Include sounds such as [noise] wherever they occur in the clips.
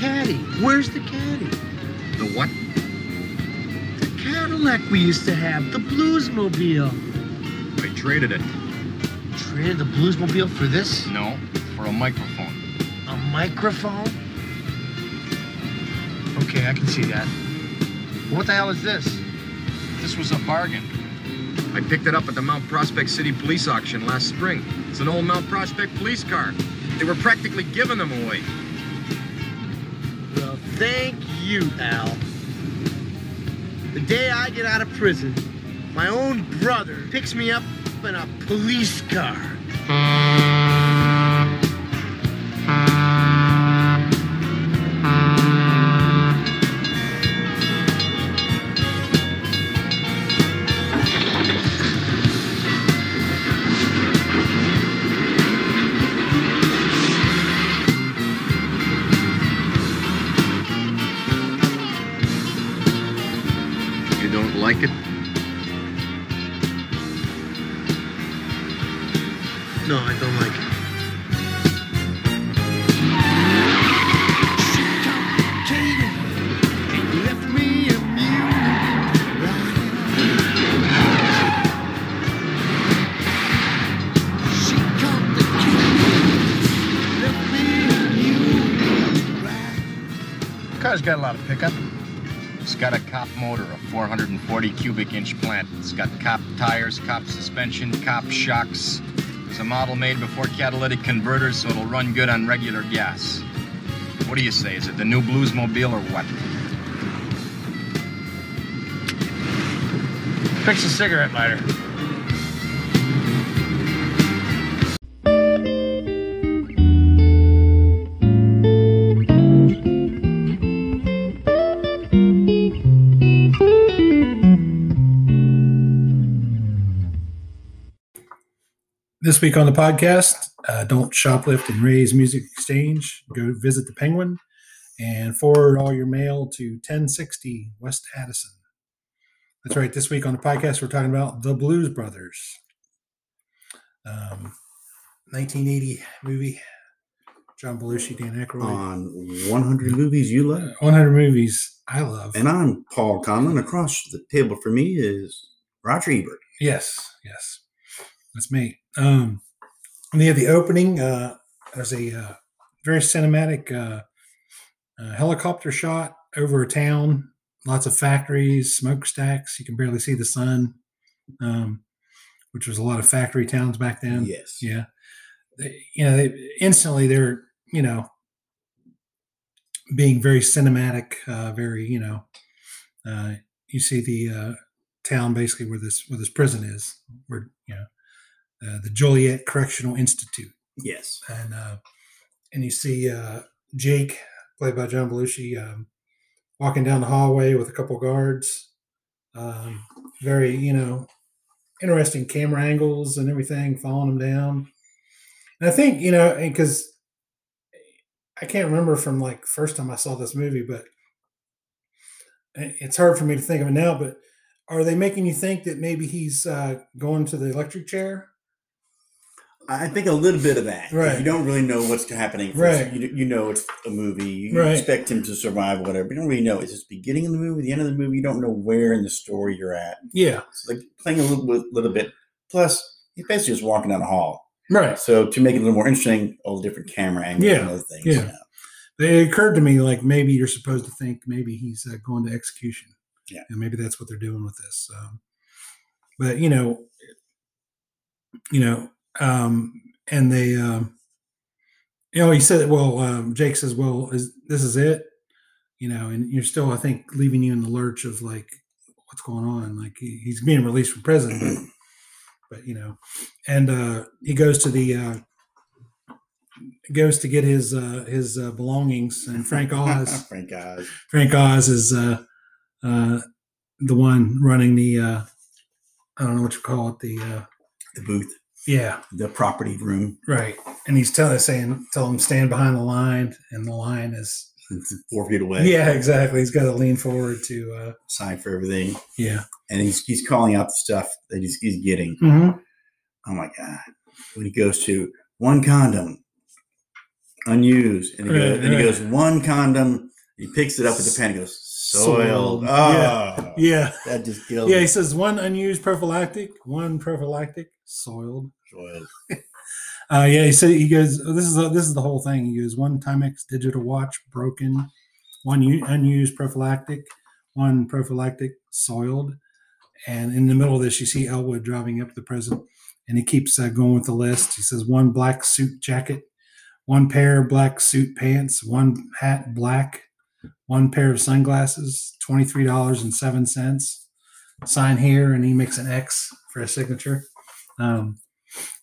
caddy. Where's the caddy? The what? The Cadillac we used to have. The Bluesmobile. I traded it. Traded the Bluesmobile for this? No, for a microphone. A microphone? Okay, I can see that. What the hell is this? This was a bargain. I picked it up at the Mount Prospect City Police auction last spring. It's an old Mount Prospect police car. They were practically giving them away. Thank you, Al. The day I get out of prison, my own brother picks me up in a police car. 440 cubic inch plant. It's got cop tires, cop suspension, cop shocks. It's a model made before catalytic converters, so it'll run good on regular gas. What do you say? Is it the new Bluesmobile or what? Fix a cigarette lighter. This week on the podcast, uh, don't shoplift and Ray's music exchange. Go visit the Penguin and forward all your mail to 1060 West Addison. That's right. This week on the podcast, we're talking about The Blues Brothers, um, 1980 movie. John Belushi, Dan Aykroyd. on 100 movies you love. 100 movies I love. And I'm Paul Conlon. Across the table for me is Roger Ebert. Yes, yes, that's me. Um, and they have the opening. Uh, there's a uh, very cinematic uh, uh, helicopter shot over a town. Lots of factories, smokestacks. You can barely see the sun, um, which was a lot of factory towns back then. Yes. Yeah. They, you know, they, instantly they're you know being very cinematic, uh, very you know. Uh, you see the uh, town basically where this where this prison is, where you know uh, the Joliet Correctional Institute, Yes. and uh, and you see uh, Jake, played by John Belushi, um, walking down the hallway with a couple guards. Um, very you know interesting camera angles and everything, following him down. And I think you know because I can't remember from like first time I saw this movie, but it's hard for me to think of it now. But are they making you think that maybe he's uh, going to the electric chair? I think a little bit of that. Right. You don't really know what's happening. Right. You, you know it's a movie. You Right. expect him to survive, whatever. You don't really know. Is this beginning of the movie, the end of the movie? You don't know where in the story you're at. Yeah, It's like playing a little bit, little bit. Plus, he's basically just walking down the hall. right. So to make it a little more interesting, all the different camera angles Yeah, and other things. yeah. you know. It occurred to me like maybe you're supposed to think maybe he's uh, going to execution. Yeah. and maybe that's what they're doing with this. Um, but you know, you know, um, and they, um, you know, he said, well, um, Jake says, well, is this is it? You know, and you're still, I think, leaving you in the lurch of like, what's going on? Like he, he's being released from prison, but, [clears throat] but you know, and uh, he goes to the, uh, goes to get his uh, his uh, belongings, and Frank Oz, [laughs] Frank Oz. Frank Oz is uh, uh, the one running the, uh, I don't know what you call it, the, uh, The booth, yeah, the property room. right. And he's telling, saying, tell him stand behind the line, and the line is It's four feet away. Yeah, exactly. He's got to lean forward to. Uh, Sign for everything. yeah. And he's, he's calling out the stuff that he's, he's getting. Mm-hmm. Oh my God. When he goes to one condom, unused, and he, goes, Right, and he goes, one condom, he picks it up with the pen, he goes, soiled. Oh, Yeah. that just killed Yeah. He says one unused prophylactic, one prophylactic soiled. Soiled. [laughs] Uh, yeah. He said he goes. oh, This is this is the whole thing. He goes one Timex digital watch broken, one u- unused prophylactic, one prophylactic soiled, and in the middle of this, you see Elwood driving up to the prison, and he keeps uh, going with the list. He says one black suit jacket, one pair of black suit pants, one hat black, one pair of sunglasses, twenty three dollars and seven cents. Sign here, and he makes an X for a signature. Um,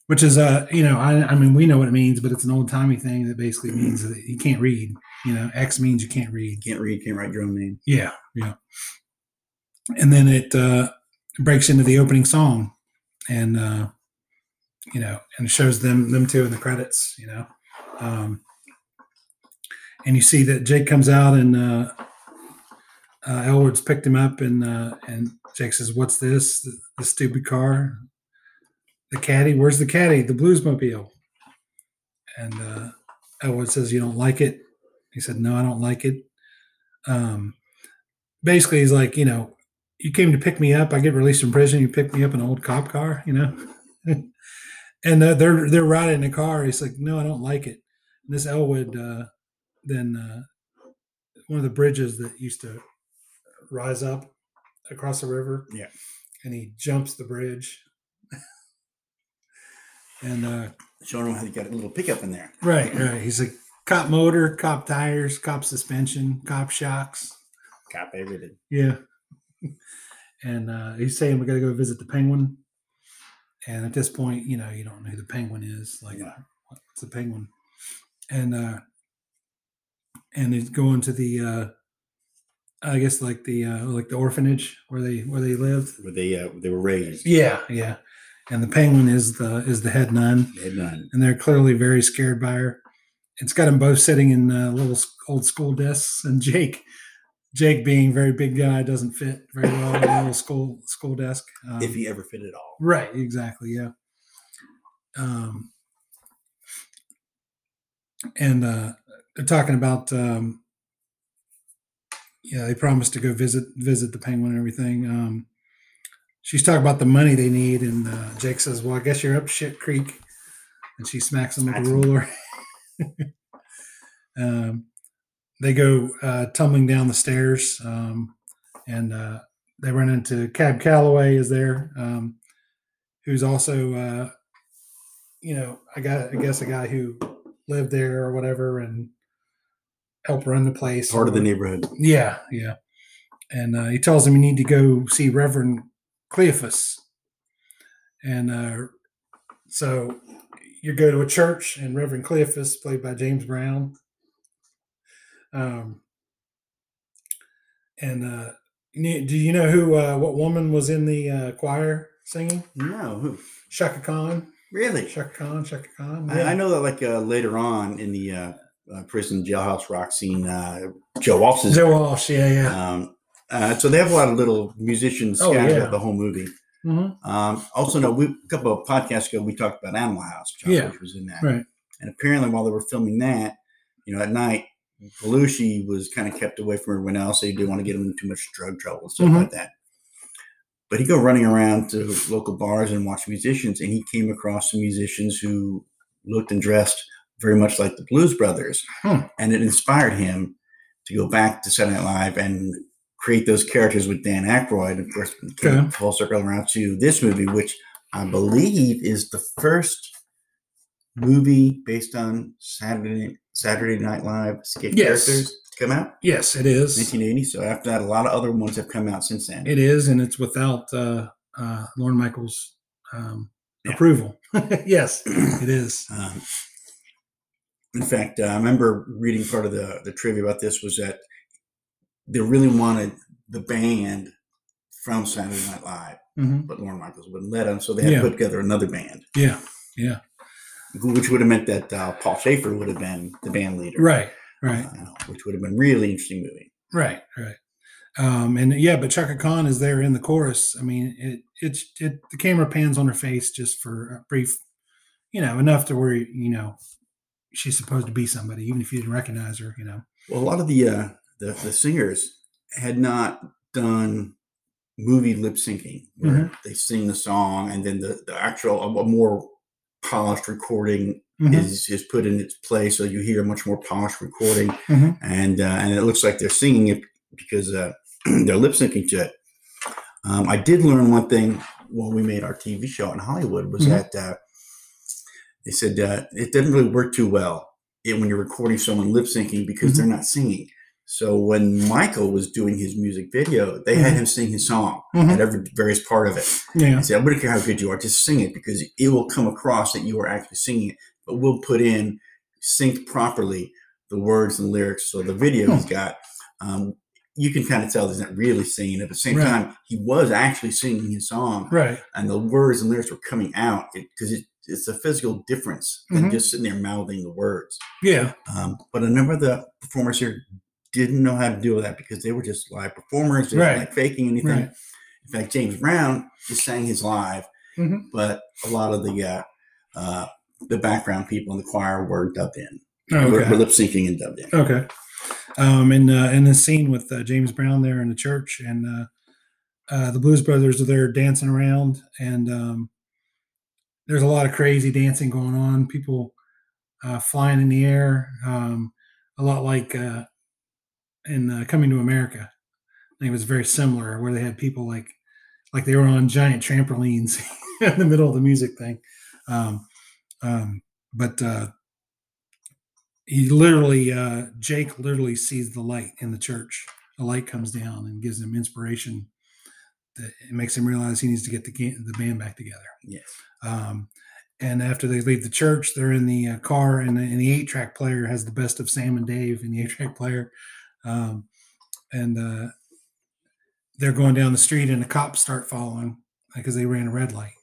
which is uh you know I, I mean we know what it means but it's an old timey thing that basically means that you can't read you know x means you can't read Can't read, can't write your own name. yeah yeah and then it uh breaks into the opening song and uh you know and shows them them two in the credits you know um and you see that jake comes out and uh uh, Elwood's picked him up, and uh, and Jake says, "What's this? The, the stupid car? The caddy? Where's the caddy? The Bluesmobile?" And uh, Elwood says, "You don't like it?" He said, "No, I don't like it." Um, basically, he's like, you know, you came to pick me up. I get released from prison. You pick me up in an old cop car, you know. [laughs] and uh, they're they're riding in the car. He's like, "No, I don't like it." And this Elwood, uh, then uh, one of the bridges that used to rise up across the river. Yeah. And he jumps the bridge. And uh Showing him how you got a little pickup in there. right, right. He's like cop motor, cop tires, cop suspension, cop shocks. Cop everything. Yeah. And uh he's saying we gotta go visit the penguin. And at this point, you know, you don't know who the penguin is. Like Yeah. what's the penguin? And uh and he's going to the uh I guess like the uh like the orphanage where they where they lived. Where they uh, they were raised. Yeah, yeah. And the penguin is the is the head nun, They had none. and they're clearly very scared by her. It's got them both sitting in uh, little old school desks, and Jake, Jake being very big guy, doesn't fit very well in a little school school desk. Um, If he ever fit at all. right, exactly, yeah. Um, and uh, they're talking about, um, yeah, they promised to go visit visit the penguin and everything. Um, she's talking about the money they need, and uh, Jake says, "Well, I guess you're up shit creek," and she smacks him with a ruler. [laughs] um, they go uh, tumbling down the stairs, um, and uh, they run into Cab Calloway is there, um, who's also, uh, you know, I got, I guess, a guy who lived there or whatever, and helped run the place. Part of the neighborhood. yeah, yeah. And uh, he tells him you need to go see Reverend Cleophas. And uh, so you go to a church, and Reverend Cleophas, played by James Brown. Um, and uh, do you know who, uh, what woman was in the uh, choir singing? No, who? Chaka Khan. Really? Chaka Khan. Chaka Khan. I, I know that like uh, later on in the uh, uh, prison jailhouse rock scene, uh, Joe Walsh Joe Walsh. Yeah, yeah. Um, uh, so they have a lot of little musicians Oh, scattered yeah. the whole movie. hmm Um, also, no, we, a couple of podcasts ago we talked about Animal House. John Yeah. Bush was in that, Right. and apparently while they were filming that, you know, at night, Belushi was kind of kept away from everyone else. They didn't want to get him into too much drug trouble and stuff Mhm. like that. But he'd go running around to local bars and watch musicians, and he came across some musicians who looked and dressed very much like the Blues Brothers, Hmm. and it inspired him to go back to Saturday Night Live and create those characters with Dan Aykroyd. Of course, came Okay. full circle around to this movie, which I believe is the first movie based on Saturday Saturday Night Live skit Yes. characters to come out? Yes, it is. 1980. So after that, a lot of other ones have come out since then. It is, and it's without uh, uh, Lorne Michaels' um, Yeah. approval. [laughs] yes, [clears throat] it is. Um, in fact, uh, I remember reading part of the, the trivia about this was that they really wanted the band from Saturday Night Live, hmm but Lorne Michaels wouldn't let them, so they had Yeah. to put together another band, Yeah, yeah. which would have meant that uh, Paul Shaffer would have been the band leader, Right, right, uh, which would have been really interesting movie. right, right. Um, and yeah, but Chaka Khan is there in the chorus. I mean, it it's it the camera pans on her face just for a brief, you know, enough to where you know she's supposed to be somebody, even if you didn't recognize her. You know. Well, a lot of the uh, the, the singers had not done movie lip syncing, where Mm-hmm. they sing the song and then the, the actual a, more polished recording Mhm. is is put in its place, so you hear a much more polished recording, Mhm. and uh, and it looks like they're singing it because uh, [clears throat] they're lip syncing to it. Um, I did learn one thing when we made our TV show in Hollywood was Mhm. that uh, they said uh, it doesn't really work too well when you're recording someone lip syncing because they're not singing. So when Michael was doing his music video, they had Mhm. him sing his song Mhm. at every various part of it. Yeah. I said, I wouldn't care how good you are, just sing it because it will come across that you are actually singing it. But we'll put in synced properly the words and lyrics. So the video he's got, um, you can kind of tell he's not really singing it. At the same Right. time, he was actually singing his song, Right. and the words and lyrics were coming out because it, it's a physical difference than Mhm. just sitting there mouthing the words. Yeah. Um, but a number of the performers here didn't know how to deal with that because they were just live performers. They Right. like faking anything. Right. In fact, James Brown just sang his live, Mhm. but a lot of the uh, uh, the background people in the choir were dubbed in, Okay. were, were lip syncing and dubbed in. Okay. Um, and uh, in the scene with uh, James Brown there in the church, and uh, uh, the Blues Brothers are there dancing around, and um, there's a lot of crazy dancing going on. People uh, flying in the air, um, a lot like uh, in uh, Coming to America. I think it was very similar, where they had people like like they were on giant trampolines [laughs] in the middle of the music thing. Um, um, but uh, he literally uh jake literally sees the light in the church a light comes down and gives him inspiration that it makes him realize he needs to get the, the band back together Yes. um and after they leave the church they're in the uh, car and the, and the eight track player has the best of sam and dave in the eight track player um and uh they're going down the street and the cops start following because they ran a red light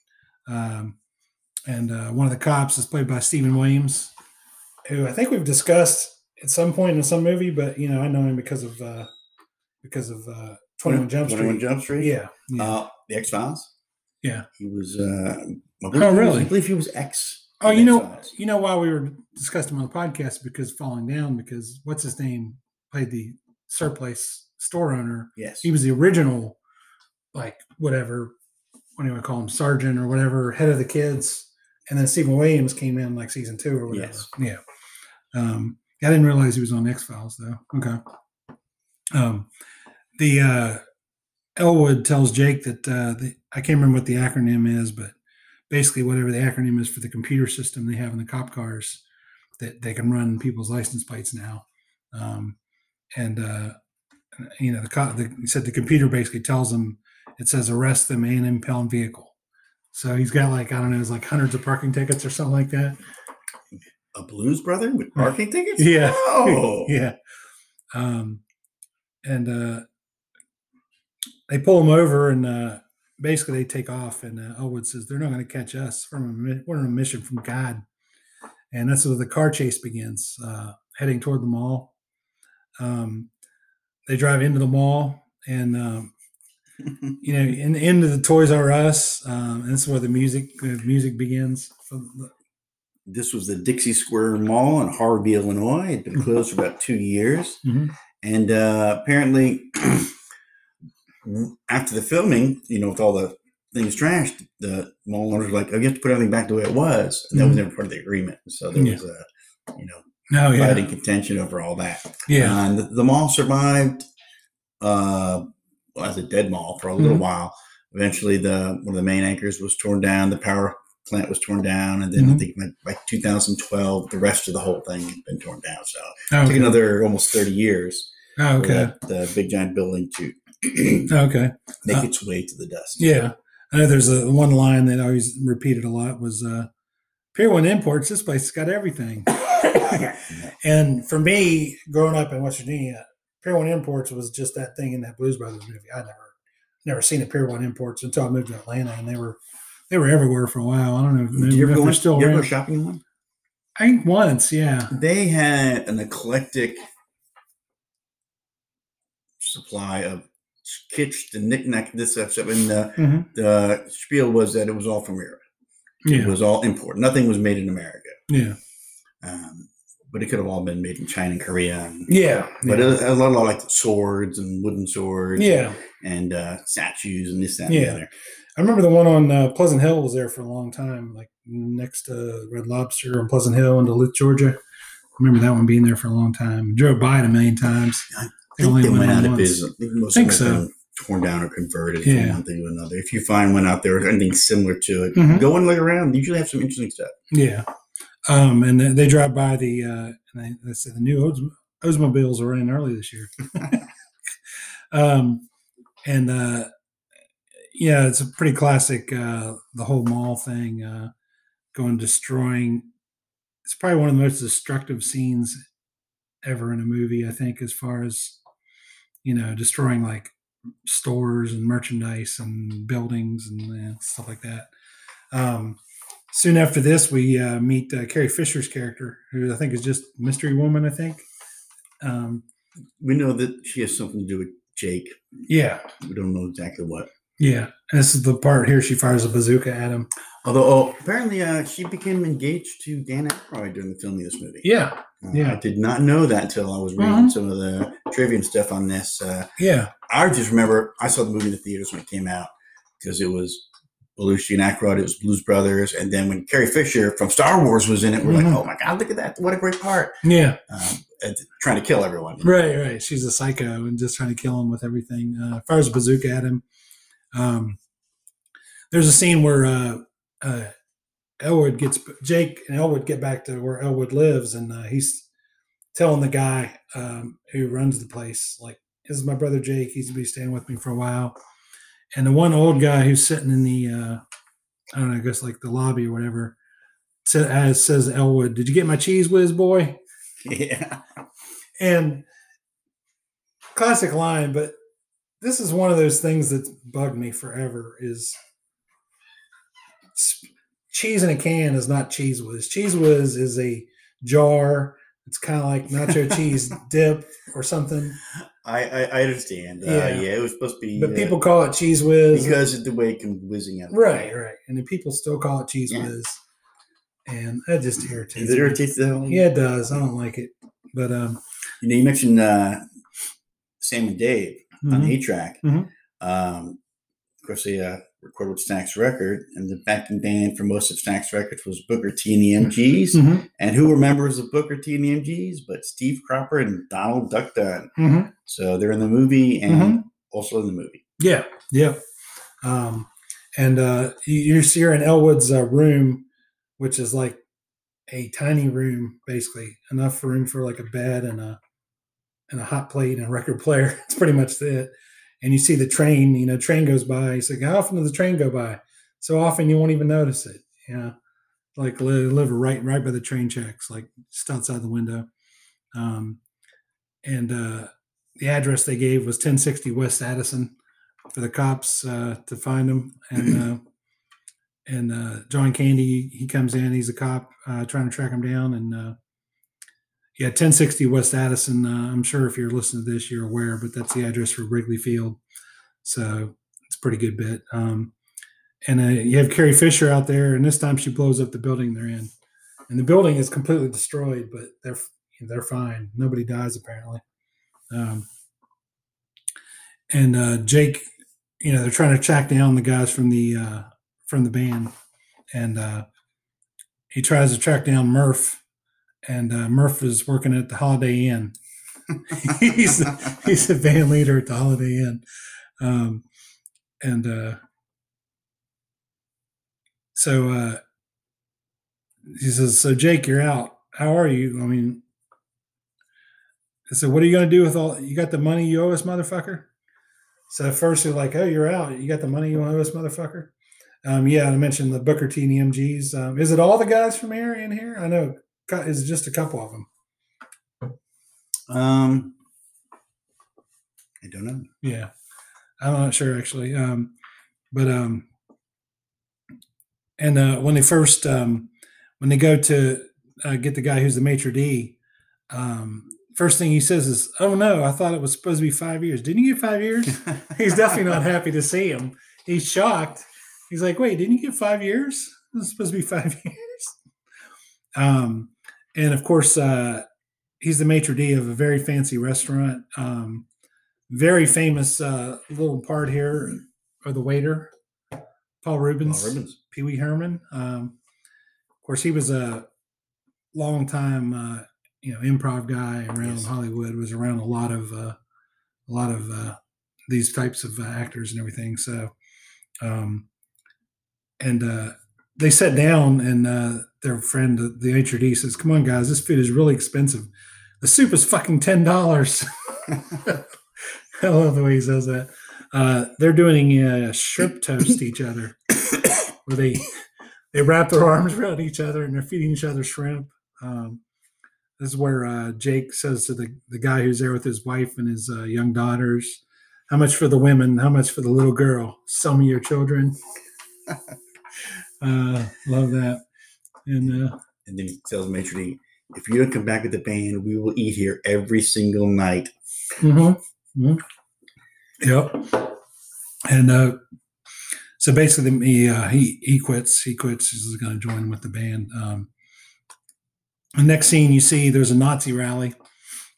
um and uh, one of the cops is played by Steven Williams, who I think we've discussed at some point in some movie, but you know I know him because of uh, because of uh, Twenty One Jump Street. 21 Jump Street. Yeah, yeah. Uh, the X Files. Yeah. He was. Uh, I Oh, believe he was- really? I believe he was X. oh, you know, X-Files. you know why we were discussing him on the podcast because falling down because what's his name played the surplus store owner. Yes. He was the original, like whatever, what do you want to call him, sergeant or whatever, head of the kids, and then Steven Williams came in like season two or whatever. Yes. Yeah. Um, I didn't realize he was on X Files though. Okay. Um, the uh, Elwood tells Jake that uh, the, I can't remember what the acronym is, but basically whatever the acronym is for the computer system they have in the cop cars that they can run people's license plates now. Um, and uh, you know the, the he said the computer basically tells him it says arrest them and impound vehicle. So he's got like I don't know, it's like hundreds of parking tickets or something like that. a Blues Brother with parking tickets. Yeah. [laughs] Oh. yeah. Um, and uh, they pull him over, and uh, basically they take off. And uh, Elwood says they're not going to catch us. From a, we're on a mission from God, and that's where the car chase begins, uh, heading toward the mall. Um, they drive into the mall, and um, [laughs] you know, in, into the Toys R Us. Um, and this is where the music the music begins. This was the Dixie Square Mall in Harvey, Illinois. It had been closed for about two years. Mhm. And uh, apparently, [clears throat] after the filming, you know, with all the things trashed, the mall owners were like, oh, you have to put everything back the way it was. And that was Mhm. never part of the agreement. So there Yeah. was a, you know, Oh yeah, fighting contention over all that. yeah, And the, the mall survived uh, well, as a dead mall for a little Mhm. while. Eventually, the one of the main anchors was torn down. The power plant was torn down, and then I Mhm. think by, by 2012, the rest of the whole thing had been torn down. So it Oh, took okay. another almost 30 years Oh, for okay. that uh, big giant building to [clears throat] Okay. make Uh, its way to the dust. Yeah. I know there's a one line that I always repeated a lot was uh Pier One Imports, this place has got everything. [coughs] and for me, growing up in West Virginia, Pier One Imports was just that thing in that Blues Brothers movie. I never never seen a Pier One Imports until I moved to Atlanta and they were they were everywhere for a while. I don't know Did you ever if go, still you ever shopping one? I think once, yeah. They had an eclectic supply of kitsch and knickknack, this, that, stuff. And the, hmm the spiel was that it was all from Europe. It was all import. Nothing was made in America. Yeah. Um, but it could have all been made in China and Korea. And, Yeah. But yeah. it, a lot, a lot like swords and wooden swords. yeah. And uh, statues and this, that, and Yeah. the other. I remember the one on uh, Pleasant Hill was there for a long time, like next to Red Lobster on Pleasant Hill in Duluth, Georgia. I remember that one being there for a long time. Drove by it a million times. I They think only they went went out of business. I think most Think of them have so. Torn down or converted Yeah. from one thing to another. If you find one out there or anything similar to it, Mhm. go and look around. They usually have some interesting stuff. Yeah. Um, and they, they drive by the, uh, and they, they said the new Olds- Oldsmobiles are in early this year. [laughs] um, and, uh, yeah, it's a pretty classic, uh, the whole mall thing, uh, going destroying. It's probably one of the most destructive scenes ever in a movie, I think, as far as, you know, destroying like stores and merchandise and buildings and stuff like that. Um, soon after this, we uh, meet uh, Carrie Fisher's character, who I think is just Mystery Woman. I think. Um, We know that she has something to do with Jake. yeah, We don't know exactly what. Yeah. This is the part here she fires a bazooka at him. Although oh, apparently uh, she became engaged to Dan Aykroyd during the filming of this movie. Yeah, Uh, yeah. I did not know that until I was reading Mhm. some of the trivia and stuff on this. Uh, yeah, I just remember I saw the movie in the theaters when it came out because it was Belushi and Aykroyd, it was Blues Brothers, and then when Carrie Fisher from Star Wars was in it, we're Mhm. like, oh my god, look at that! What a great part! yeah. Um, trying to kill everyone. Right, right. She's a psycho and just trying to kill him with everything. Uh, fires a bazooka at him. Um, there's a scene where uh, uh, Elwood gets Jake and Elwood get back to where Elwood lives, and uh, he's telling the guy um, who runs the place, like, "This is my brother Jake. He's gonna be staying with me for a while." And the one old guy who's sitting in the, uh, I don't know, I guess like the lobby or whatever, says, says Elwood, "Did you get my cheese whiz, boy?" [laughs] yeah, And classic line, but this is one of those things that's bugged me forever is cheese in a can is not cheese whiz. Cheese whiz is a jar. It's kind of like nacho [laughs] cheese dip or something, I, I, I understand. Uh, Yeah. yeah. it was supposed to be, but uh, people call it cheese whiz. because of the way it comes whizzing out. right, right, and then people still call it cheese Yeah. whiz, and that just irritates. Does it me. irritate? Yeah, it does. I don't like it, but um, You know, you mentioned uh, Sam and Dave on mhm. A Track. Mhm. Um, of course, they uh, recorded with Stax Record, and the backing band for most of Stax Records was Booker T and the MGs. Mhm. And who were members of Booker T and the MGs? But Steve Cropper and Donald Duck Dunn. Mhm. So they're in the movie and Mm-hmm. also in the movie. Yeah, yeah. Um, and uh, you- you're you're in Elwood's uh, room, which is like a tiny room, basically enough room for like a bed and a and a hot plate and a record player. [laughs] It's pretty much it. And you see the train. You know, train goes by. He's like, how often does the train go by? So often you won't even notice it. Yeah, like live right right by the train tracks, like just outside the window. Um, and uh, the address they gave was 1060 West Addison for the cops uh, to find him. And uh, and uh, John Candy he comes in. He's a cop uh, trying to track him down. And uh, yeah, 1060 West Addison. Uh, I'm sure if you're listening to this, you're aware, but that's the address for Wrigley Field. So it's a pretty good bit. Um, and uh, you have Carrie Fisher out there, and this time she blows up the building they're in, and the building is completely destroyed, but they're they're fine. Nobody dies apparently. Um, and uh, Jake, you know, they're trying to track down the guys from the uh, from the band, and uh, he tries to track down Murph, and uh, Murph is working at the Holiday Inn. [laughs] he's he's a band leader at the Holiday Inn, um, and uh, so uh, he says, "So Jake, you're out. How are you? I mean." Said, "What are you going to do with all? You got the money you owe us, motherfucker." So first they're like, "Oh, you're out. You got the money you owe us, motherfucker." Um, yeah, I mentioned the Booker T and the MGs. Um, is it all the guys from here in here? I know. Is just a couple of them? Um, I don't know. Yeah, I'm not sure actually. Um, but um, and uh, when they first um, when they go to uh, get the guy who's the maitre d, um, first thing he says is, "Oh no, I thought it was supposed to be five years. Didn't you get five years?" [laughs] He's definitely not happy to see him. He's shocked. He's like, "Wait, didn't you get five years? It's supposed to be five [laughs] years." Um, and of course, uh, he's the maitre d of a very fancy restaurant. Um, very famous uh, little part here of the waiter, Paul Reubens, Paul Reubens. Pee Wee Herman. Um, of course, he was a long time, uh, you know, improv guy around Yes. Hollywood. Was around a lot of uh, a lot of uh, these types of uh, actors and everything. So, um, and uh, they sat down, and uh, their friend, the- HRD, says, "Come on, guys, this food is really expensive. The soup is fucking ten dollars." [laughs] I love the way he says that. Uh, they're doing a shrimp toast to each other, where they they wrap their arms around each other and they're feeding each other shrimp. Um, this is where uh, Jake says to the, the guy who's there with his wife and his uh, young daughters, "How much for the women? How much for the little girl? Some of your children." [laughs] uh, love that. And uh, And then he tells Maitre D, if you don't come back with the band, we will eat here every single night. Mm-hmm. Yep. And uh, so basically, he, uh, he he quits. He quits. He's going to join with the band. Um, the next scene, you see there's a Nazi rally.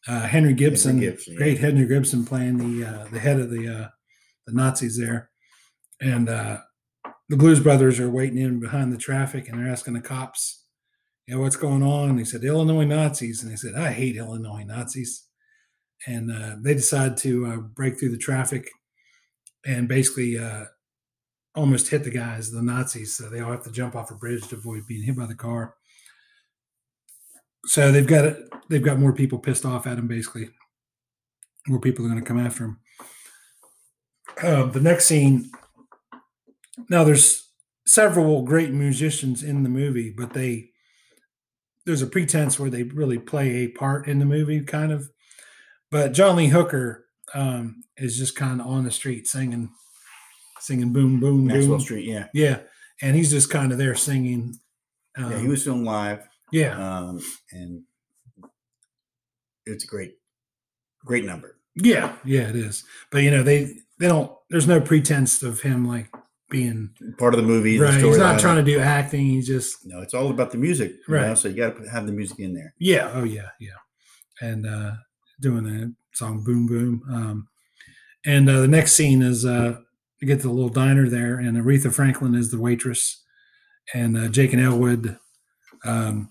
Uh, Henry Gibson, Gibson, yeah. great Henry Gibson, playing the uh, the head of the uh, the Nazis there, and uh, the Blues Brothers are waiting in behind the traffic, and they're asking the cops, "You know what's going on?" And they said, "Illinois Nazis," and they said, "I hate Illinois Nazis." and uh, they decide to uh, break through the traffic and basically uh, almost hit the guys, the Nazis. So they all have to jump off a bridge to avoid being hit by the car. So they've got. They've got more people pissed off at him. Basically, more people are going to come after him. Uh, the next scene. Now there's several great musicians in the movie, but they there's a pretense where they really play a part in the movie, kind of but John Lee Hooker um, is just kind of on the street singing, singing boom boom Maxwell boom. Street, yeah. Yeah, and he's just kind of there singing. Um, yeah, he was filmed live. Yeah, Um, and it's a great, great number. yeah, yeah. It is, but you know they they don't. There's no pretense of him like being Part of the movie. right. The He's not trying to do acting. He's just No, it's all about the music. Right. know, so you got to have the music in there. yeah. Oh yeah, yeah. And uh, doing the song boom boom. Um, and uh, the next scene is uh, you get to the little diner there, and Aretha Franklin is the waitress, and uh, Jake and Elwood. Um,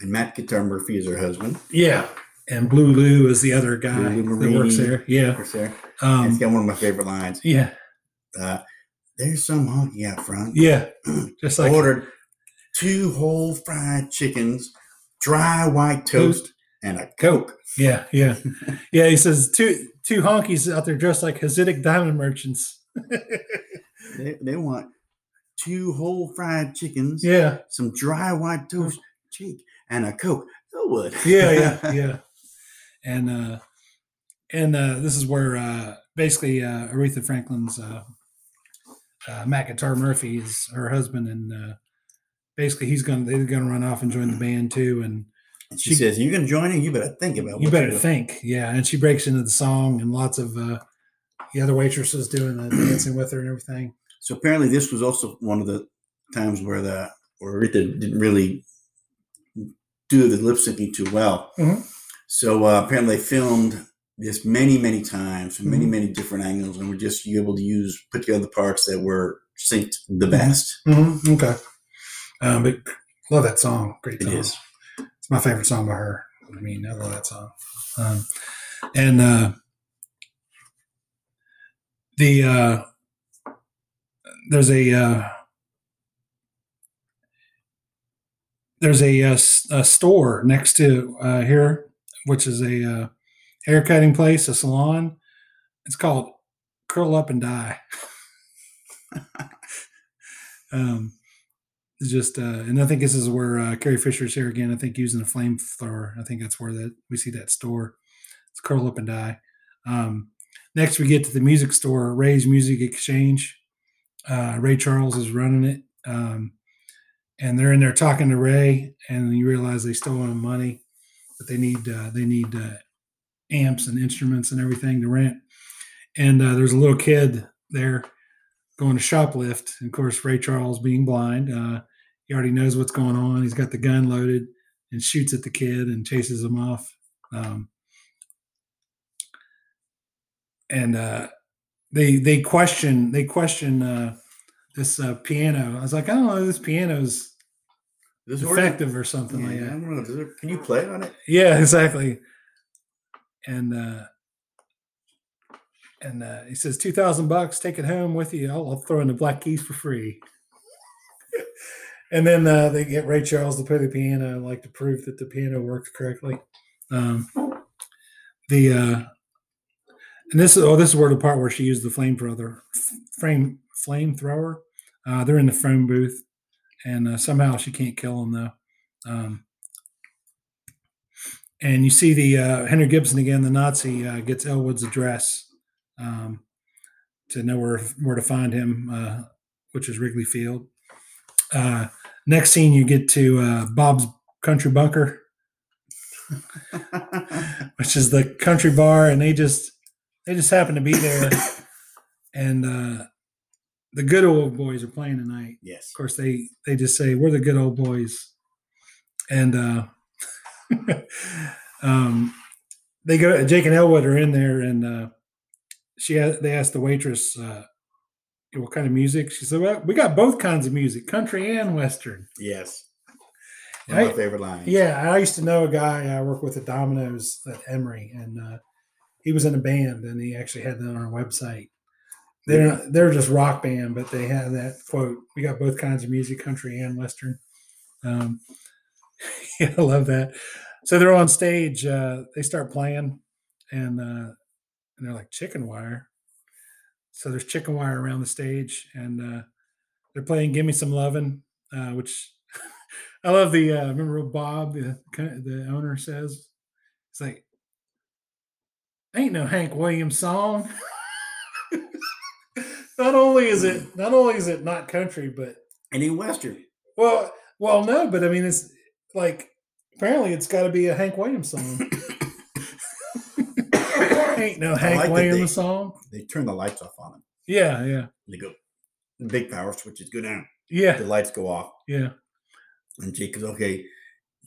And Matt Guitar Murphy is her husband. Yeah, and Blue Lou is the other guy Blue Lou that works there. Yeah, Works there. And it's um, got one of my favorite lines. yeah, Uh, there's some honky out front. yeah. [clears throat] Just like Ordered two whole fried chickens, dry white toast, and a Coke. yeah, yeah, [laughs] yeah. He says two two honkies out there dressed like Hasidic diamond merchants. [laughs] They, they want two whole fried chickens, yeah, some dry white toast, cheek, and a Coke. Elwood. yeah, yeah, [laughs] yeah. And uh, and uh, this is where uh, basically uh, Aretha Franklin's uh, uh, Guitar Murphy is her husband, and uh, basically he's gonna they're gonna run off and join the band too, and And she, She- says, "You're gonna join in. You better think about. you what better you're doing." think, yeah. And she breaks into the song, and lots of uh, the other waitresses doing the [clears throat] dancing with her and everything. So apparently, this was also one of the times where the where Rita didn't really do the lip syncing too well. Mhm. So uh, apparently, they filmed this many, many times from many, Mhm. many different angles, and we're just able to use put together parts that were synced Mm-hmm. the best. Mm-hmm. Okay, um, but love that song. Great It song. is. It's my favorite song by her. I mean, I love that song. Um, and uh, the uh, there's a uh, there's a, uh, s- a store next to uh, here, which is a uh, hair cutting place, a salon. It's called Curl Up and Die. [laughs] um, it's just, uh, and I think this is where uh, Carrie Fisher's here again. I think using a flamethrower. I think that's where that we see that store. It's Curl Up and Die. Um, next, we get to the music store, Ray's Music Exchange. Uh, Ray Charles is running it. Um, and they're in there talking to Ray, and you realize they stole him money, but they need uh, they need uh, amps and instruments and everything to rent. And uh, there's a little kid there going to shoplift. And of course, Ray Charles, being blind, uh, he already knows what's going on. He's got the gun loaded and shoots at the kid and chases him off. Um, and uh, they they question they question uh, this uh, piano. I was like, I don't know, this piano's This defective or something Yeah, like I that. don't know. Can you play on it? Yeah, [laughs] exactly. And uh and uh, he says two thousand bucks, take it home with you. I'll, I'll throw in the black keys for free. [laughs] and then uh, they get Ray Charles to play the piano, like to prove that the piano works correctly. Um, the uh, and this is oh this is where the part where she used the flame flamethrower, frame flamethrower. Uh, they're in the phone booth, and uh, somehow she can't kill him though. Um, and you see the uh, Henry Gibson again, the Nazi, uh, gets Elwood's address um, to know where where to find him, uh, which is Wrigley Field. Uh, next scene, you get to uh, Bob's Country Bunker, [laughs] which is the country bar, and they just they just happen to be there, [coughs] and uh, the good old boys are playing tonight yes. of course they they just say we're the good old boys and uh [laughs] um they go jake and elwood are in there and uh she they asked the waitress uh what kind of music she said well we got both kinds of music country and western Yes. One of I- my favorite line. yeah i used to know a guy i worked with at domino's at emory and uh he was in a band and he actually had that on our website they're not, they're just rock band, but they have that quote. We got both kinds of music, country and western. Um, [laughs] yeah, I love that. So they're on stage. Uh, they start playing, and uh, and they're like chicken wire. So there's chicken wire around the stage, and uh, they're playing "Give Me Some Lovin'," uh, which [laughs] I love. The uh, remember Bob, the the owner, says. It's like, ain't no Hank Williams song. [laughs] not only is it not only is it not country, but Any Western. well, well, no, but I mean, it's like apparently it's got to be a Hank Williams song. [coughs] Ain't no Hank like Williams they- song. They turn the lights off on them. Yeah, yeah, They go, the big power switches go down. yeah, The lights go off. yeah, And Jake goes, okay,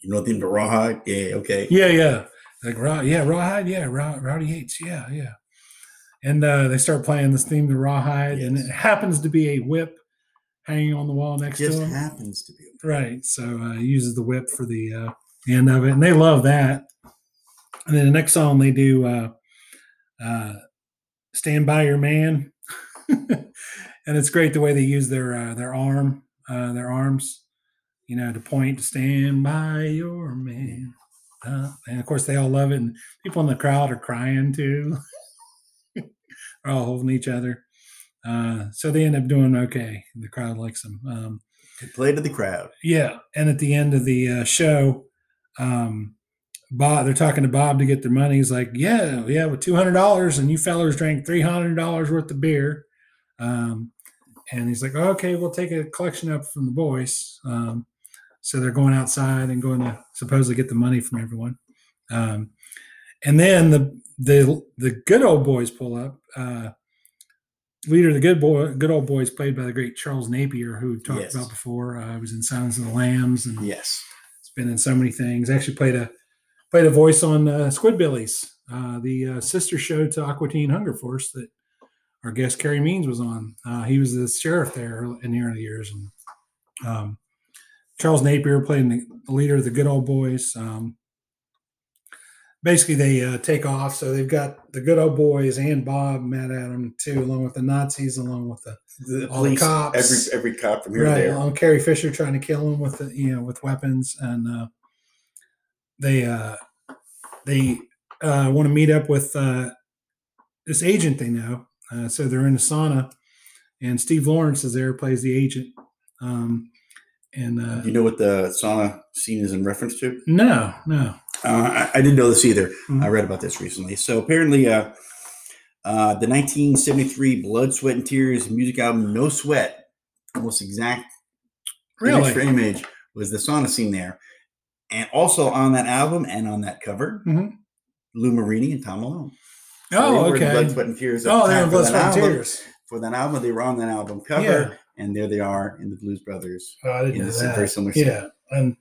you know the rawhide? Yeah, okay. yeah, yeah. Like raw, yeah, rawhide, yeah, raw, rowdy Yates, yeah, yeah. And uh, they start playing this theme to rawhide, and it happens to be a whip hanging on the wall next Just to him. Just happens to be. Right. So uh, he uses the whip for the, uh, end of it, and they love that. And then the next song they do, uh, uh, "Stand by Your Man," [laughs] and it's great the way they use their uh, their arm, uh, their arms, you know, to point to "Stand by Your Man." Uh, and of course, they all love it, and people in the crowd are crying too. [laughs] They're all holding each other. Uh, so they end up doing okay. The crowd likes them. Um, They play to the crowd. yeah, and at the end of the uh, show, um, Bob, they're talking to Bob to get their money. He's like, "Yeah, yeah, with two hundred dollars, and you fellers drank three hundred dollars worth of beer." Um, and he's like, "Okay, we'll take a collection up from the boys." Um, so they're going outside and going to supposedly get the money from everyone. Um, and then the the the good old boys pull up. Uh, leader of the good boy, good old boys, played by the great Charles Napier, who talked Yes. about before. Uh, was in Silence of the Lambs, and Yes. it's been in so many things. Actually, played a played a voice on uh, Squidbillies, uh, the uh, sister show to Aqua Teen Hunger Force that our guest Carey Means was on. Uh, he was the sheriff there in the early years, and um, Charles Napier playing the, the leader of the Good Old Boys. Um, basically they uh, take off. So they've got the good old boys and Bob Matt Adam too, along with the Nazis, along with the The All the police, cops. every every cop from here right there. along Carrie Fisher trying to kill him with the you know with weapons, and uh, they uh, they uh, want to meet up with uh, this agent they know. Uh, so they're in a sauna, and Steve Lawrence is there, plays the agent. Um, and uh, You know what the sauna scene is in reference to? no, no, Uh, I, I didn't know this either. Mhm. I read about this recently. So apparently, uh, uh, the 1973 Blood, Sweat, and Tears music album "No Sweat," almost exact image for really. image, was the sauna scene there, and also on that album and on that cover, Mhm. Lou Marini and Tom Malone. Oh, okay. Blood, Sweat, and Tears. Oh, for Blood, Sweat, and. Tears. For that album, they were on that album cover, Yeah. and there they are in the Blues Brothers. Oh, I didn't in know this that. very similar scene. Yeah, and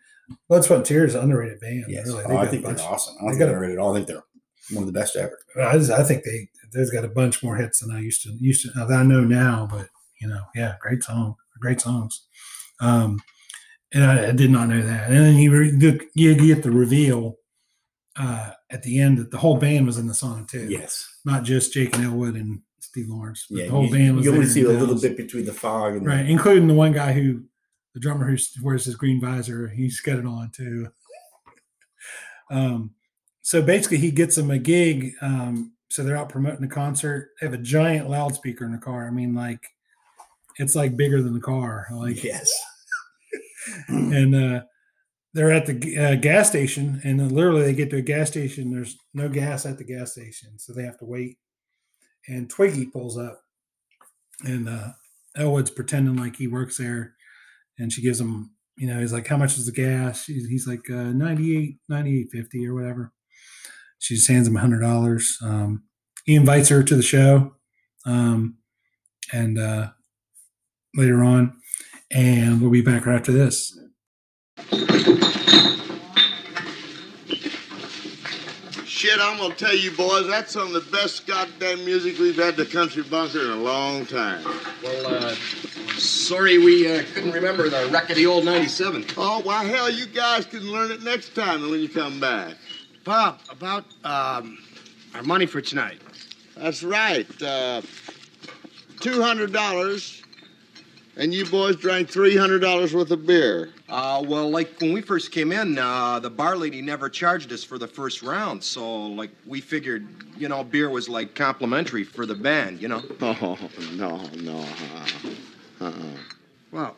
Blood, Sweat, and Tears underrated band. Yes, really. oh, I think bunch- they're awesome. I don't think they're underrated at all. I think they're one of the best ever. I, just, I think they they've got a bunch more hits than I used to used to that I know now. But you know, yeah, great song, great songs. Um, and I, I did not know that. And then you re- the, you get the reveal uh, at the end that the whole band was in the song too. Yes. not just Jake and Elwood and Steve Lawrence. But Yeah, the whole you, band was you only see a little bit between the fog and the- right, including the one guy who the drummer who wears his green visor. He's got it on too. Um, so basically, he gets them a gig. Um, so they're out promoting the concert. They have a giant loudspeaker in the car. I mean, like it's like bigger than the car. Like, yes. [laughs] and uh, they're at the uh, gas station, and then literally they get to a gas station. There's no gas at the gas station, so they have to wait. And Twiggy pulls up, and uh, Elwood's pretending like he works there, and she gives him, you know, he's like, "How much is the gas?" He's, like, uh, 98 98.50 or whatever. She just hands him a hundred dollars. Um, he invites her to the show, um, and uh, later on, and we'll be back right after this. Shit, I'm gonna tell you boys, that's some of the best goddamn music we've had the country bunker in a long time. Well, uh, sorry we uh, couldn't remember the wreck of the old 97. Oh, why hell, you guys can learn it next time when you come back. Bob, about um, our money for tonight. That's right. Uh, Two hundred dollars, and you boys drank three hundred dollars worth of beer. Uh, well, like when we first came in, uh, the bar lady never charged us for the first round, so like we figured, you know, beer was like complimentary for the band, you know. [laughs] Oh no, no. Uh, uh Well,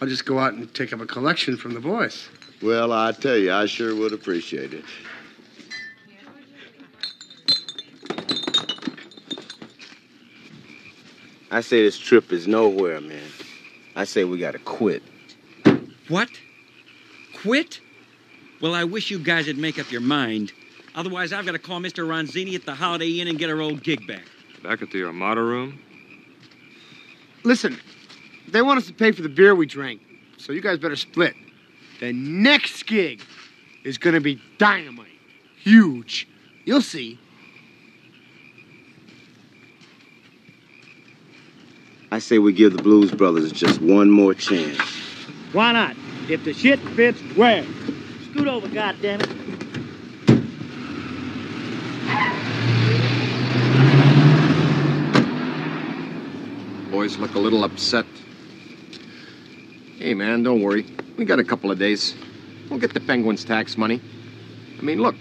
I'll just go out and take up a collection from the boys. Well, I tell you, I sure would appreciate it. I say this trip is nowhere, man. I say we gotta quit. What? Quit? Well, I wish you guys would make up your mind. Otherwise, I've got to call Mr. Ronzini at the Holiday Inn and get our old gig back. Back at the Armada room? Listen, they want us to pay for the beer we drank, so you guys better split. The next gig is gonna be dynamite. Huge. You'll see. I say we give the Blues Brothers just one more chance. Why not? If the shit fits, where? Scoot over, goddammit. Boys look a little upset. Hey, man, don't worry. We got a couple of days. We'll get the Penguins' tax money. I mean, look,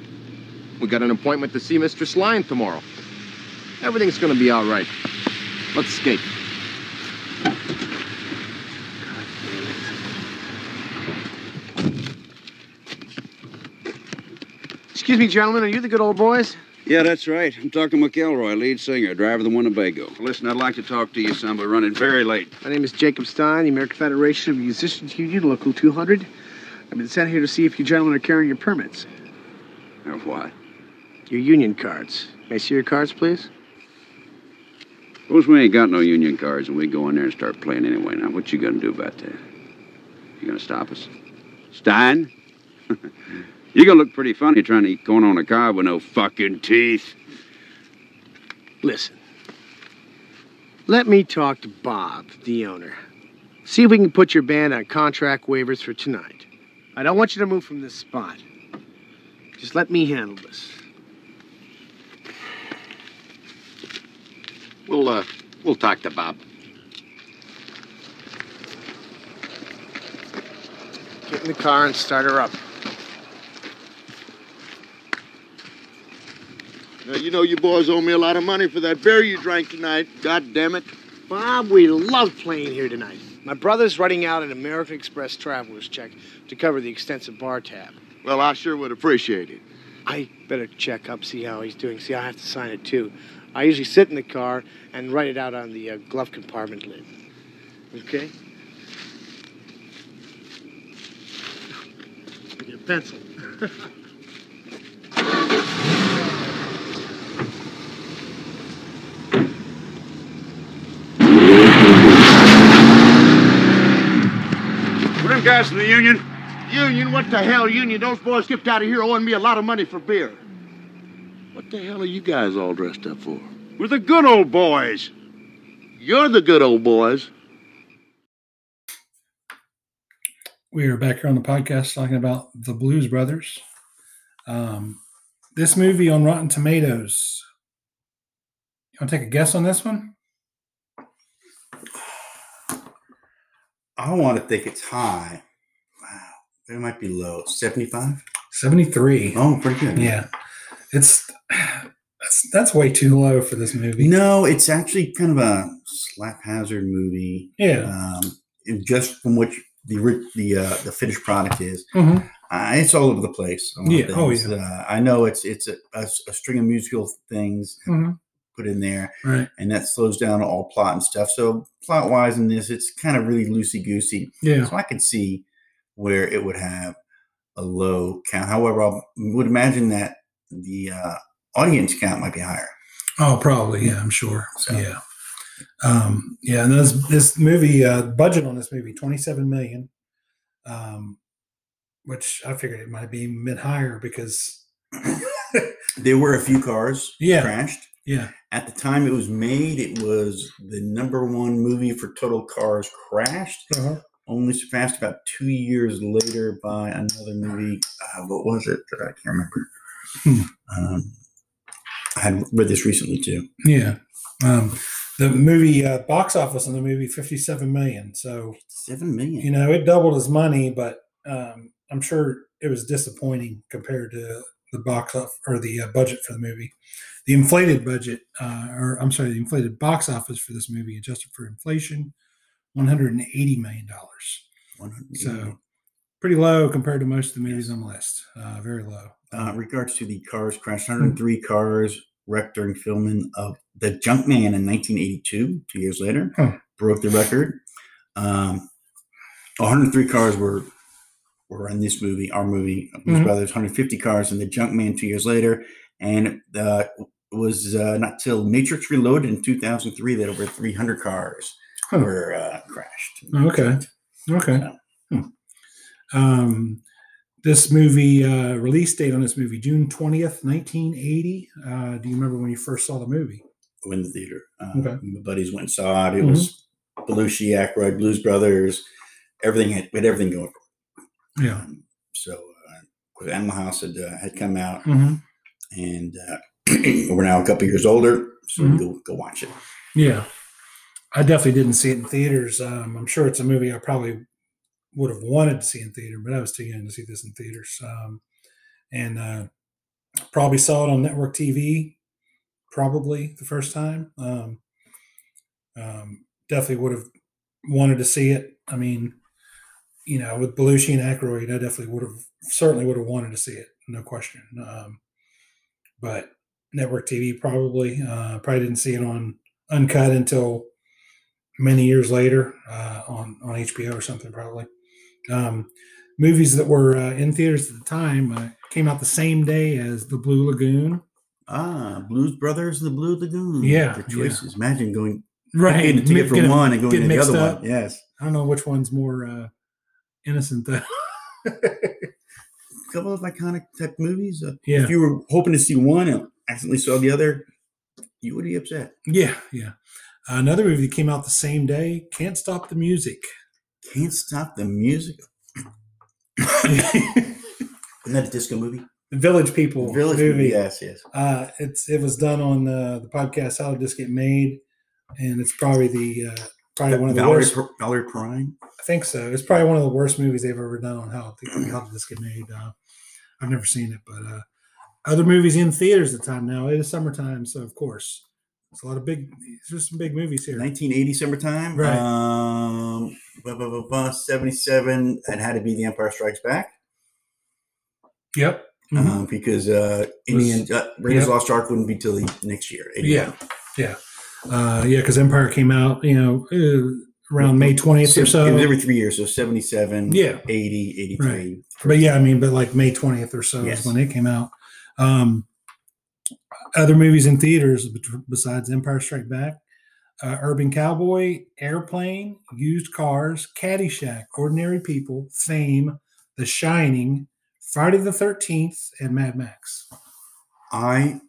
we got an appointment to see Mr. Sline tomorrow. Everything's gonna be all right. Let's skate. Excuse me, gentlemen, are you the good old boys? Yeah, that's right. I'm Tucker McElroy, lead singer, driver of the Winnebago. Listen, I'd like to talk to you, some, but running very late. My name is Jacob Stein, the American Federation of Musicians Union, Local 200. I've been sent here to see if you gentlemen are carrying your permits. Of what? Your union cards. May I see your cards, please? Suppose we ain't got no union cards and we go in there and start playing anyway. Now, what you gonna do about that? You gonna stop us? Stein? [laughs] You're gonna look pretty funny trying to eat corn on a cob with no fucking teeth. Listen. Let me talk to Bob, the owner. See if we can put your band on contract waivers for tonight. I don't want you to move from this spot. Just let me handle this. We'll, uh, we'll talk to Bob. Get in the car and start her up. You know you boys owe me a lot of money for that beer you drank tonight. God damn it. Bob, we love playing here tonight. My brother's writing out an American Express traveler's check to cover the extensive bar tab. Well, I sure would appreciate it. I better check up, see how he's doing. See, I have to sign it too. I usually sit in the car and write it out on the uh, glove compartment lid. Okay? Get a pencil. [laughs] guys in the union? Union? What the hell, Union? Those boys skipped out of here owing me a lot of money for beer. What the hell are you guys all dressed up for? We're the good old boys. You're the good old boys. We are back here on the podcast talking about the Blues Brothers. Um, this movie on Rotten Tomatoes. You want to take a guess on this one? I want to think it's high. Wow, it might be low. Seventy-five. 73. Oh, pretty good. Yeah. It's that's that's way too low for this movie. No, it's actually kind of a slap hazard movie. Yeah. Um, just from which the the uh, the finished product is, Mhm. uh, it's all over the place. a lot of Yeah, oh, things. Uh, I know it's it's a, a, a string of musical things Mhm. Put in there, Right. and that slows down all plot and stuff. So plot wise in this, it's kind of really loosey goosey. Yeah. So I could see where it would have a low count. However, I would imagine that the uh, audience count might be higher. Oh, probably. Yeah, I'm sure. Yeah. Um, yeah, and this this movie uh, budget on this movie 27 million, um, which I figured it might be mid higher because [laughs] There were a few cars Yeah. crashed. Yeah, At the time it was made, it was the number one movie for total cars crashed. Uh-huh. Only surpassed about two years later by another movie. Uh, what was it? That I can't remember. Hmm. Um, I had read this recently too. yeah. Um, the movie uh, box office on the movie 57 million. So Seven million. you know it doubled his money, but um, I'm sure it was disappointing compared to the box off or the uh, budget for the movie. The inflated budget, uh, or I'm sorry, the inflated box office for this movie, adjusted for inflation, 180 million dollars. So pretty low compared to most of the movies on the list. Uh, very low. uh, regards to the cars crashed, 103 cars wrecked during filming of The Junkman in 1982, two years later, Huh. broke the record. Um, 103 cars were were in this movie, our movie, Blues Mhm. Brothers, 150 cars in The Junkman two years later. And uh, it was uh, not till Matrix Reloaded in 2003 that over 300 cars Huh. were uh, crashed. Okay. Okay. So, Hmm. Um, this movie uh, release date on this movie June twentieth, nineteen eighty. Uh, do you remember when you first saw the movie? in the theater. Uh, Okay. My buddies went and saw it. It Mhm. was Belushi, Aykroyd, Blues Brothers, everything had, had everything going. for it. Yeah. Um, so, uh, Animal House had uh, had come out, Mhm. and uh, [clears throat] we're now a couple years older, so Mhm. go go watch it. Yeah, I definitely didn't see it in theaters. Um, I'm sure it's a movie I probably would have wanted to see in theater, but I was too young to see this in theaters. Um, and uh, probably saw it on network TV, probably the first time. Um, um, definitely would have wanted to see it. I mean, you know, with Belushi and Aykroyd, I definitely would have certainly would have wanted to see it, no question. Um, but network TV probably uh, probably didn't see it on uncut until many years later uh, on on HBO or something probably. Um, movies that were uh, in theaters at the time uh, came out the same day as The Blue Lagoon. Ah, Blues Brothers the Blue Lagoon. Yeah, the yeah. choices. Imagine going Right, a ticket for one and going to the other up. one. Yes, I don't know which one's more uh, innocent though. a [laughs] couple of iconic type movies. Uh, Yeah. If you were hoping to see one and accidentally saw the other, you would be upset. yeah, yeah. Another movie that came out the same day, Can't Stop the Music. Can't stop the music. [laughs] Isn't that a disco movie? The Village People Village movie. movie. Yes, yes. Uh, it's it was done on uh, the podcast How Did This Get Made? and it's probably the uh, probably one of the Valerie, worst. Per- Valerie Perrine. I think so. It's probably one of the worst movies they've ever done on how how did this get made. Uh, I've never seen it, but uh, other movies in theaters at the time now. It is summertime, so of course, it's a lot of big. There's some big movies here. 1980 summertime. Right. Um, blah, blah, blah, blah, 77. It had to be The Empire Strikes Back Yep. Mhm. uh, because uh, Indian uh, Raiders Yep. Lost Ark wouldn't be till the next year. 81. Yeah, yeah, uh, yeah. Because Empire came out, you know, uh, around May twentieth or So so. It was every three years. So 77, Yeah. 80, 83. But yeah, I mean, but like May twentieth or so Yes. is when it came out. Um, other movies in theaters besides Empire Strike Back, uh, Urban Cowboy, Airplane, Used Cars, Caddyshack, Ordinary People, Fame, The Shining, Friday the Thirteenth, and Mad Max. I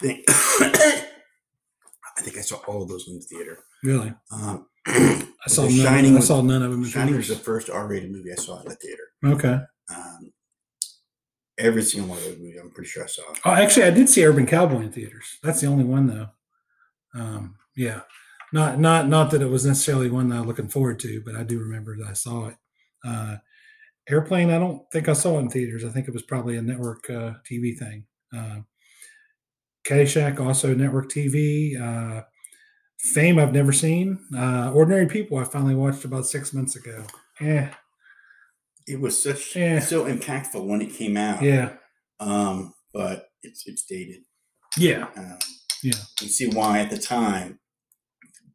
think [coughs] I think I saw all of those in the theater. Really, Um, I saw none. Shining I saw none of them in Shining was the first R-rated movie I saw in the theater. Okay. Um, every single one of those movies, I'm pretty sure I saw. Oh, actually, I did see Urban Cowboy in theaters. That's the only one though. Um, yeah, not not not that it was necessarily one that I'm looking forward to, but I do remember that I saw it. Uh, Airplane, I don't think I saw it in theaters. I think it was probably a network uh, TV thing. Uh, Caddyshack, also network TV. Uh, Fame, I've never seen. Uh, Ordinary People, I finally watched about six months ago. Yeah, It was such Yeah. so impactful when it came out. yeah, Um, but it's it's dated. yeah, Um, yeah. you see why at the time,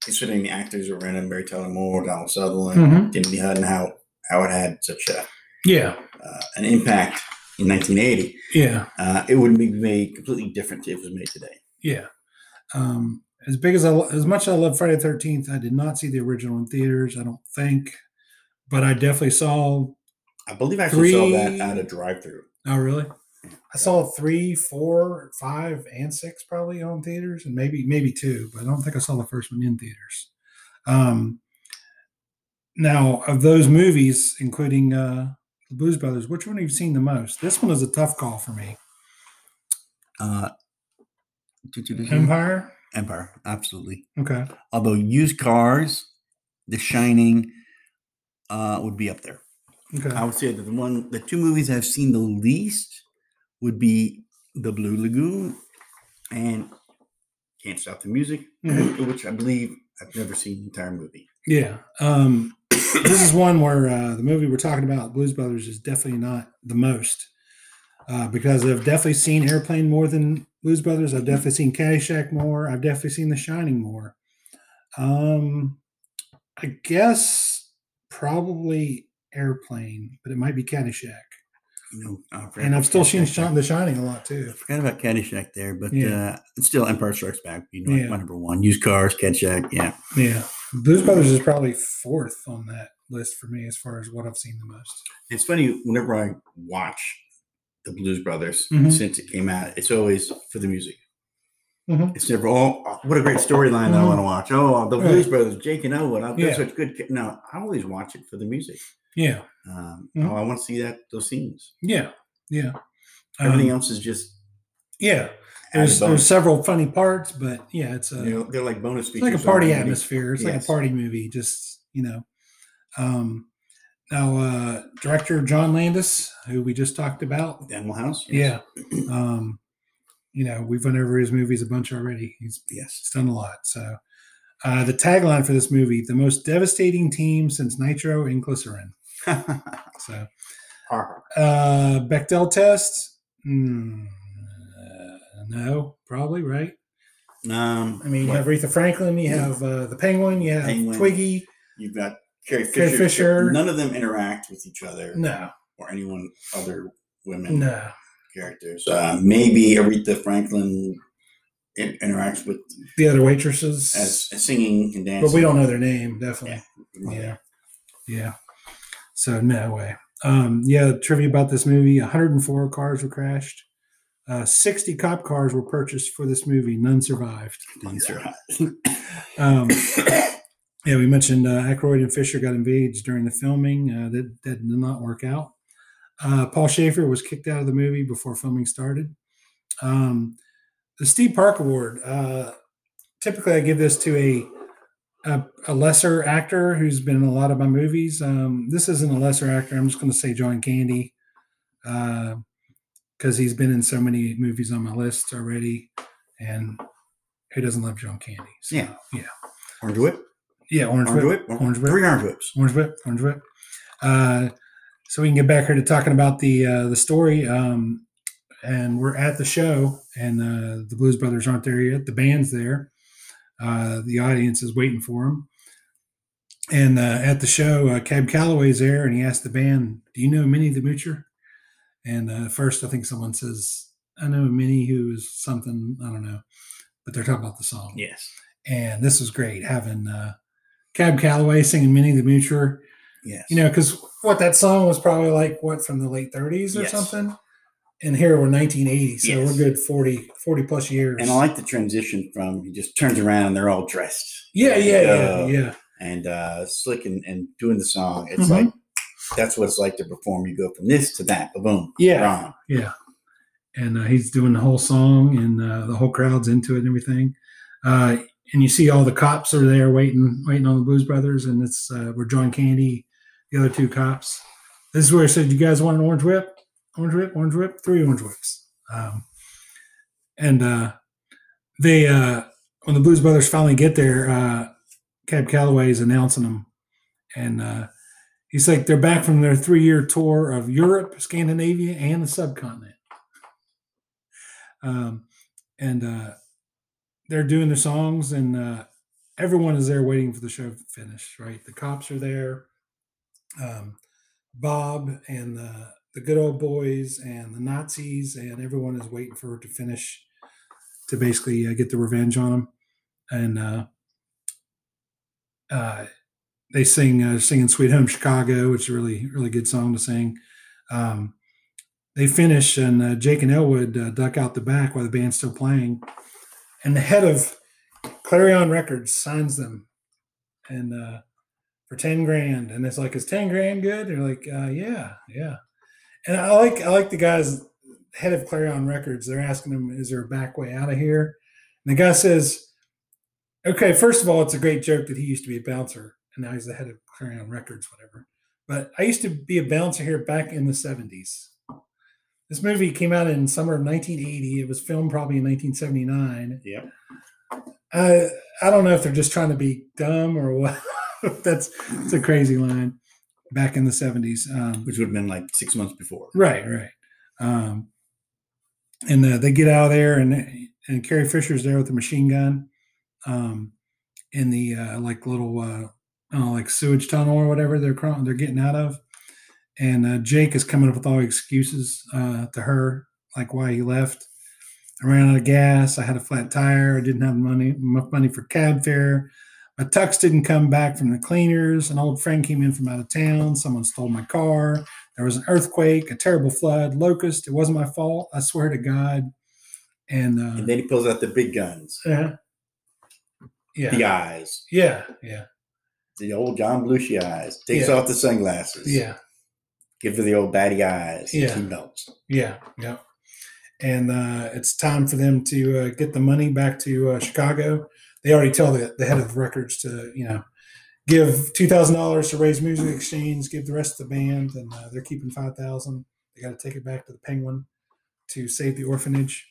considering the actors were in it, Mary Tyler Moore, Donald Sutherland, Mhm. Timothy Hutton, how how it had such a Yeah, uh, an impact in 1980. yeah. Uh, it would be made completely different if it was made today. Yeah. Um, as big as I, as much as I love Friday the Thirteenth, I did not see the original in theaters. I don't think, but I definitely saw. I believe I actually saw that at a drive-through. Oh, really? I saw three, four, five, and six probably on theaters, and maybe maybe two, but I don't think I saw the first one in theaters. Um, now, of those movies, including uh, the Blues Brothers, which one have you seen the most? This one is a tough call for me. Uh, Empire. Empire, absolutely. Okay. Although used cars, The Shining, uh, would be up there. Okay. I would say that the one, the two movies I've seen the least would be The Blue Lagoon and Can't Stop the Music, Mhm. which I believe I've never seen the entire movie. Yeah. Um, this is one where uh, the movie we're talking about, Blues Brothers, is definitely not the most. Uh, because I've definitely seen Airplane more than Blues Brothers. I've definitely seen Caddyshack more. I've definitely seen The Shining more. Um, I guess probably Airplane, but it might be Caddyshack. You know, I forgot And I've still seen Caddyshack. The Shining a lot too. I forgot about Caddyshack there, but Yeah. uh, it's still Empire Strikes Back. You know, Yeah. my number one. Used cars, Caddyshack. Yeah. Yeah. Blues Brothers is probably fourth on that list for me as far as what I've seen the most. It's funny whenever I watch the Blues Brothers Mhm. since it came out, it's always for the music. Mhm. It's never oh what a great storyline I Mhm. want to watch. Oh, the Right. Blues Brothers, Jake and Owen. They're Yeah. such good. ki-" No, I always watch it for the music. Yeah. Um, Mhm. oh, I want to see that those scenes. Yeah. Yeah. Everything Um, else is just Yeah. There's, there's several funny parts, but yeah, it's a you know, they're like bonus it's features. like a party on the movie. atmosphere. It's like a party movie, just you know. Um, now, uh, director John Landis, who we just talked about, Animal House. yeah, um, you know, we've went over his movies a bunch already. He's, Yes. he's done a lot. So, uh, the tagline for this movie: "The most devastating team since Nitro and Glycerin." [laughs] So, uh, Bechdel test? Hmm, uh, no, probably right. um, I mean, you what- have Aretha Franklin, you have uh, the Penguin, you have Penguin. Twiggy. You've got Carrie Fisher. Carrie Fisher. None of them interact with each other. No, Or anyone other women no, characters. Uh, maybe Aretha Franklin in- interacts with the other waitresses, as, as singing and dancing. but we don't know their name. Definitely, yeah, yeah. So no way. Um, yeah, trivia about this movie: 104 cars were crashed. Uh, 60 cop cars were purchased for this movie. None survived. None survived. [laughs] Um, yeah, we mentioned uh, Aykroyd and Fisher got engaged during the filming. Uh, that, that did not work out. Uh, Paul Shaffer was kicked out of the movie before filming started. Um, the Steve Park Award. Uh, typically I give this to a, a a lesser actor who's been in a lot of my movies. Um, this isn't a lesser actor. I'm just going to say John Candy because he's been in so many movies on my list already, and who doesn't love John Candy? So, Yeah. yeah, Orange Whip. yeah. Orange, Orange Whip, Whip. Orange Whip, Three Orange Whips. Orange Whip, Orange Whip. Uh, so we can get back here to talking about the uh, the story. Um, and we're at the show, and uh, the Blues Brothers aren't there yet. The band's there. Uh, the audience is waiting for them. And uh, at the show, uh, Cab Calloway's there, and he asked the band, "Do you know Minnie the Moocher?" And uh, first, I think someone says, "I know Minnie, who is something I don't know," but they're talking about the song. Yes. And this was great having uh, Cab Calloway singing Minnie the Moocher. Yes. You know, because what that song was probably like what from the late 30s or Yes. something. And here we're 1980, so Yes. we're good 40, 40 plus years. And I like the transition from he just turns around and they're all dressed. yeah, yeah, yeah, Uh, yeah. And uh, slick and, and doing the song. It's Mhm. like that's what it's like to perform. You go from this to that. Boom. Yeah. Wrong. Yeah. And uh, he's doing the whole song, and uh, the whole crowd's into it and everything. Uh, and you see all the cops are there waiting, waiting on the Blues Brothers, and it's uh, where John Candy, the other two cops. This is where I said, "You guys want an orange whip? Orange whip? Orange whip? Three orange whips." Um, and uh, they, uh, when the Blues Brothers finally get there, uh, Cab Calloway is announcing them, and uh, he's like, "They're back from their three-year tour of Europe, Scandinavia, and the subcontinent." um, and uh, they're doing their songs, and uh, everyone is there waiting for the show to finish. Right, the cops are there, um, Bob and the the good old boys and the Nazis, and everyone is waiting for it to finish to basically uh, get the revenge on them, and uh, uh, they sing uh, singing "Sweet Home Chicago," which is a really really good song to sing. Um, they finish, and uh, Jake and Elwood uh, duck out the back while the band's still playing, and the head of Clarion Records signs them, and uh, for ten grand, and it's like, is ten grand good? They're like, uh, yeah, yeah, and I like I like the guys head of Clarion Records. They're asking him, is there a back way out of here? And the guy says, okay, first of all, it's a great joke that he used to be a bouncer and now he's the head of Clarion Records, whatever. But I used to be a bouncer here back in the 70s. This movie came out in summer of 1980. It was filmed probably in 1979. Yeah. I I don't know if they're just trying to be dumb or what. [laughs] that's it's a crazy line. Back in the 70s, um, Which would have been like six months before. Right, right. Um, and uh, they get out of there, and and Carrie Fisher's there with the machine gun, um, in the uh, like little uh, I don't know, like sewage tunnel or whatever they're crawling, they're getting out of. And uh, Jake is coming up with all excuses uh, to her, like why he left. I ran out of gas. I had a flat tire. I didn't have money enough money for cab fare. My tux didn't come back from the cleaners. An old friend came in from out of town. Someone stole my car. There was an earthquake, a terrible flood, locust. It wasn't my fault. I swear to God. And, uh, And then he pulls out the big guns, yeah, yeah, the eyes, yeah, yeah, the old John Belushi eyes. Takes Yeah. off the sunglasses. yeah. Gives her the old batty eyes. Yeah. She melts. Yeah, yeah. And uh, it's time for them to uh, get the money back to uh, Chicago. They already tell the, the head of records to, you know, give two thousand dollars to raise music exchange, give the rest of the band, and uh, they're keeping five thousand. They got to take it back to the Penguin to save the orphanage.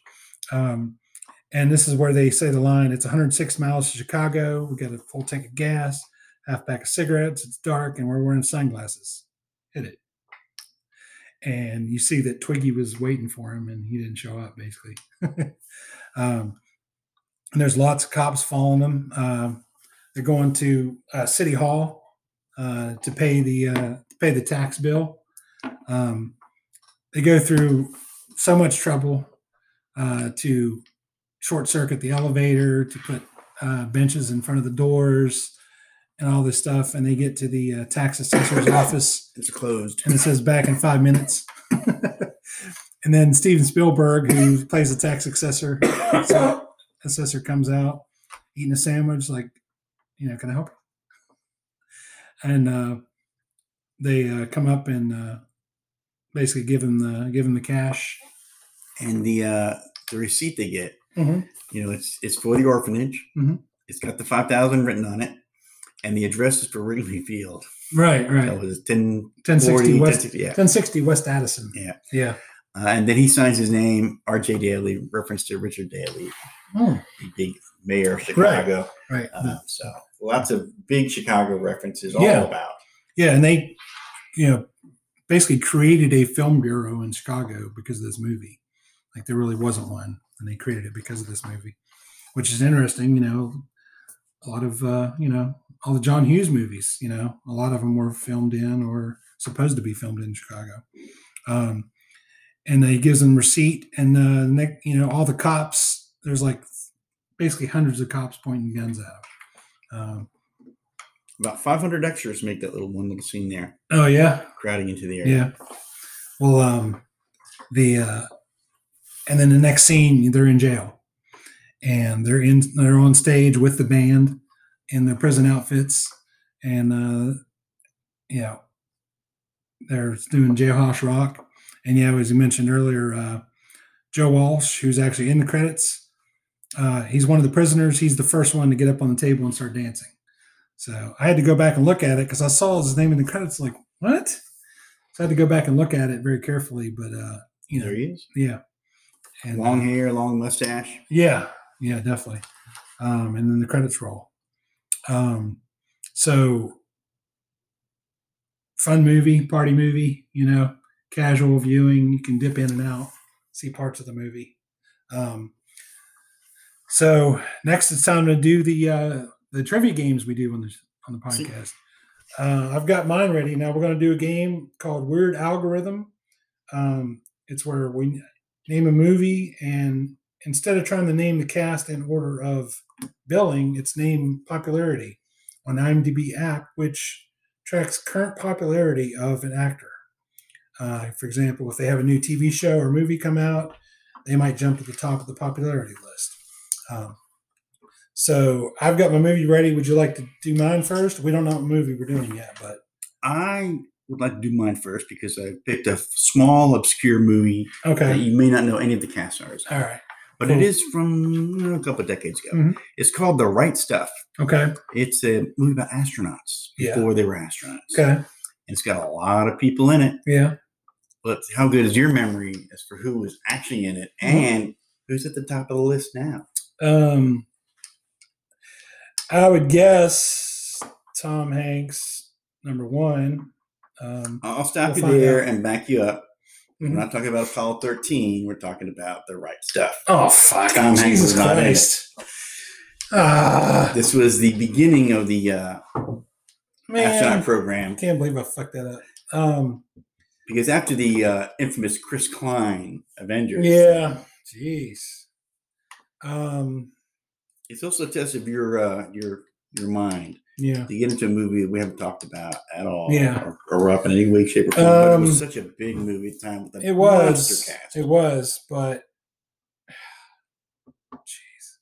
Um, and this is where they say the line: "It's 106 miles to Chicago. We got a full tank of gas, half pack of cigarettes. It's dark, and we're wearing sunglasses. Hit it." and you see that Twiggy was waiting for him and he didn't show up basically. [laughs] um, and there's lots of cops following them. Um, they're going to uh, City Hall uh, to pay the uh, pay the tax bill. Um, they go through so much trouble uh, to short circuit the elevator, to put uh, benches in front of the doors, and all this stuff. And they get to the uh, tax assessor's [coughs] office It's closed. and it says back in five minutes. [laughs] and then Steven Spielberg, who plays the tax assessor, so assessor comes out eating a sandwich, like, you know, can I help? you?" And uh, they uh, come up and uh, basically give him the give him the cash. And the uh, the receipt they get Mhm. You know, it's it's for the orphanage. Mhm. It's got the five thousand written on it, and the address is for Wrigley Field. Right, right. That was 10, 1060 West, 1060, yeah. 1060 West Addison. Yeah. Yeah. Uh, and then he signs his name, R.J. Daley, reference to Richard Daley, The big mayor of Chicago. Right. Uh, so lots of big Chicago references all Yeah. about. Yeah, and they, you know, basically created a film bureau in Chicago because of this movie. Like there really wasn't one, and they created it because of this movie, which is interesting. You know, a lot of uh, you know all the John Hughes movies. You know, a lot of them were filmed in or supposed to be filmed in Chicago. Um, and they gives them receipt, and uh, you know, all the cops. There's like basically hundreds of cops pointing guns at them. Um, About 500 extras make that little one little scene there, oh yeah, crowding into the area. Yeah. Well, um, the uh, and then the next scene, they're in jail, and they're in they're on stage with the band in their prison outfits, and uh, you know, they're doing jailhouse rock, and yeah, as you mentioned earlier, uh, Joe Walsh, who's actually in the credits, uh, he's one of the prisoners. He's the first one to get up on the table and start dancing. So I had to go back and look at it because I saw his name in the credits. Like what? So I had to go back and look at it very carefully. But uh, you know, There he is. yeah, and Long hair, long mustache. yeah, yeah, definitely. Um, and then the credits roll. Um, so fun movie, party movie, you know, casual viewing. You can dip in and out, see parts of the movie. Um, so next, it's time to do the uh, the trivia games we do on the on the podcast. Uh, I've got mine ready. Now we're going to do a game called Weird Algorithm. Um, it's where we name a movie, and instead of trying to name the cast in order of billing, it's name popularity on IMDb app, which tracks current popularity of an actor. Uh, for example, if they have a new TV show or movie come out, they might jump to the top of the popularity list. Um, so I've got my movie ready. Would you like to do mine first? We don't know what movie we're doing yet, but I would like to do mine first because I picked a small, obscure movie Okay. that you may not know any of the cast stars. all right. But Cool. it is from a couple of decades ago. Mhm. It's called The Right Stuff. Okay. It's a movie about astronauts Yeah. before they were astronauts. Okay. And it's got a lot of people in it. Yeah. But how good is your memory as for who was actually in it Mm-hmm. and who's at the top of the list now? Um, I would guess Tom Hanks, number one. Um, I'll stop we'll you there out. and back you up. Mhm. We're not talking about Apollo 13. We're talking about The Right Stuff. Oh fuck! Tom Hanks Jesus was not in it. Ah, This was the beginning of the uh, man, astronaut I program can't believe I fucked that up. Um, because after the uh, infamous Chris Klein Avengers, yeah, jeez. Um, it's also a test of your uh, your your mind yeah. to get into a movie that we haven't talked about at all, Yeah. or, or up in any way, shape, or form. but it was Um, such a big movie at the time with It was. cast. It was, but [sighs] jeez.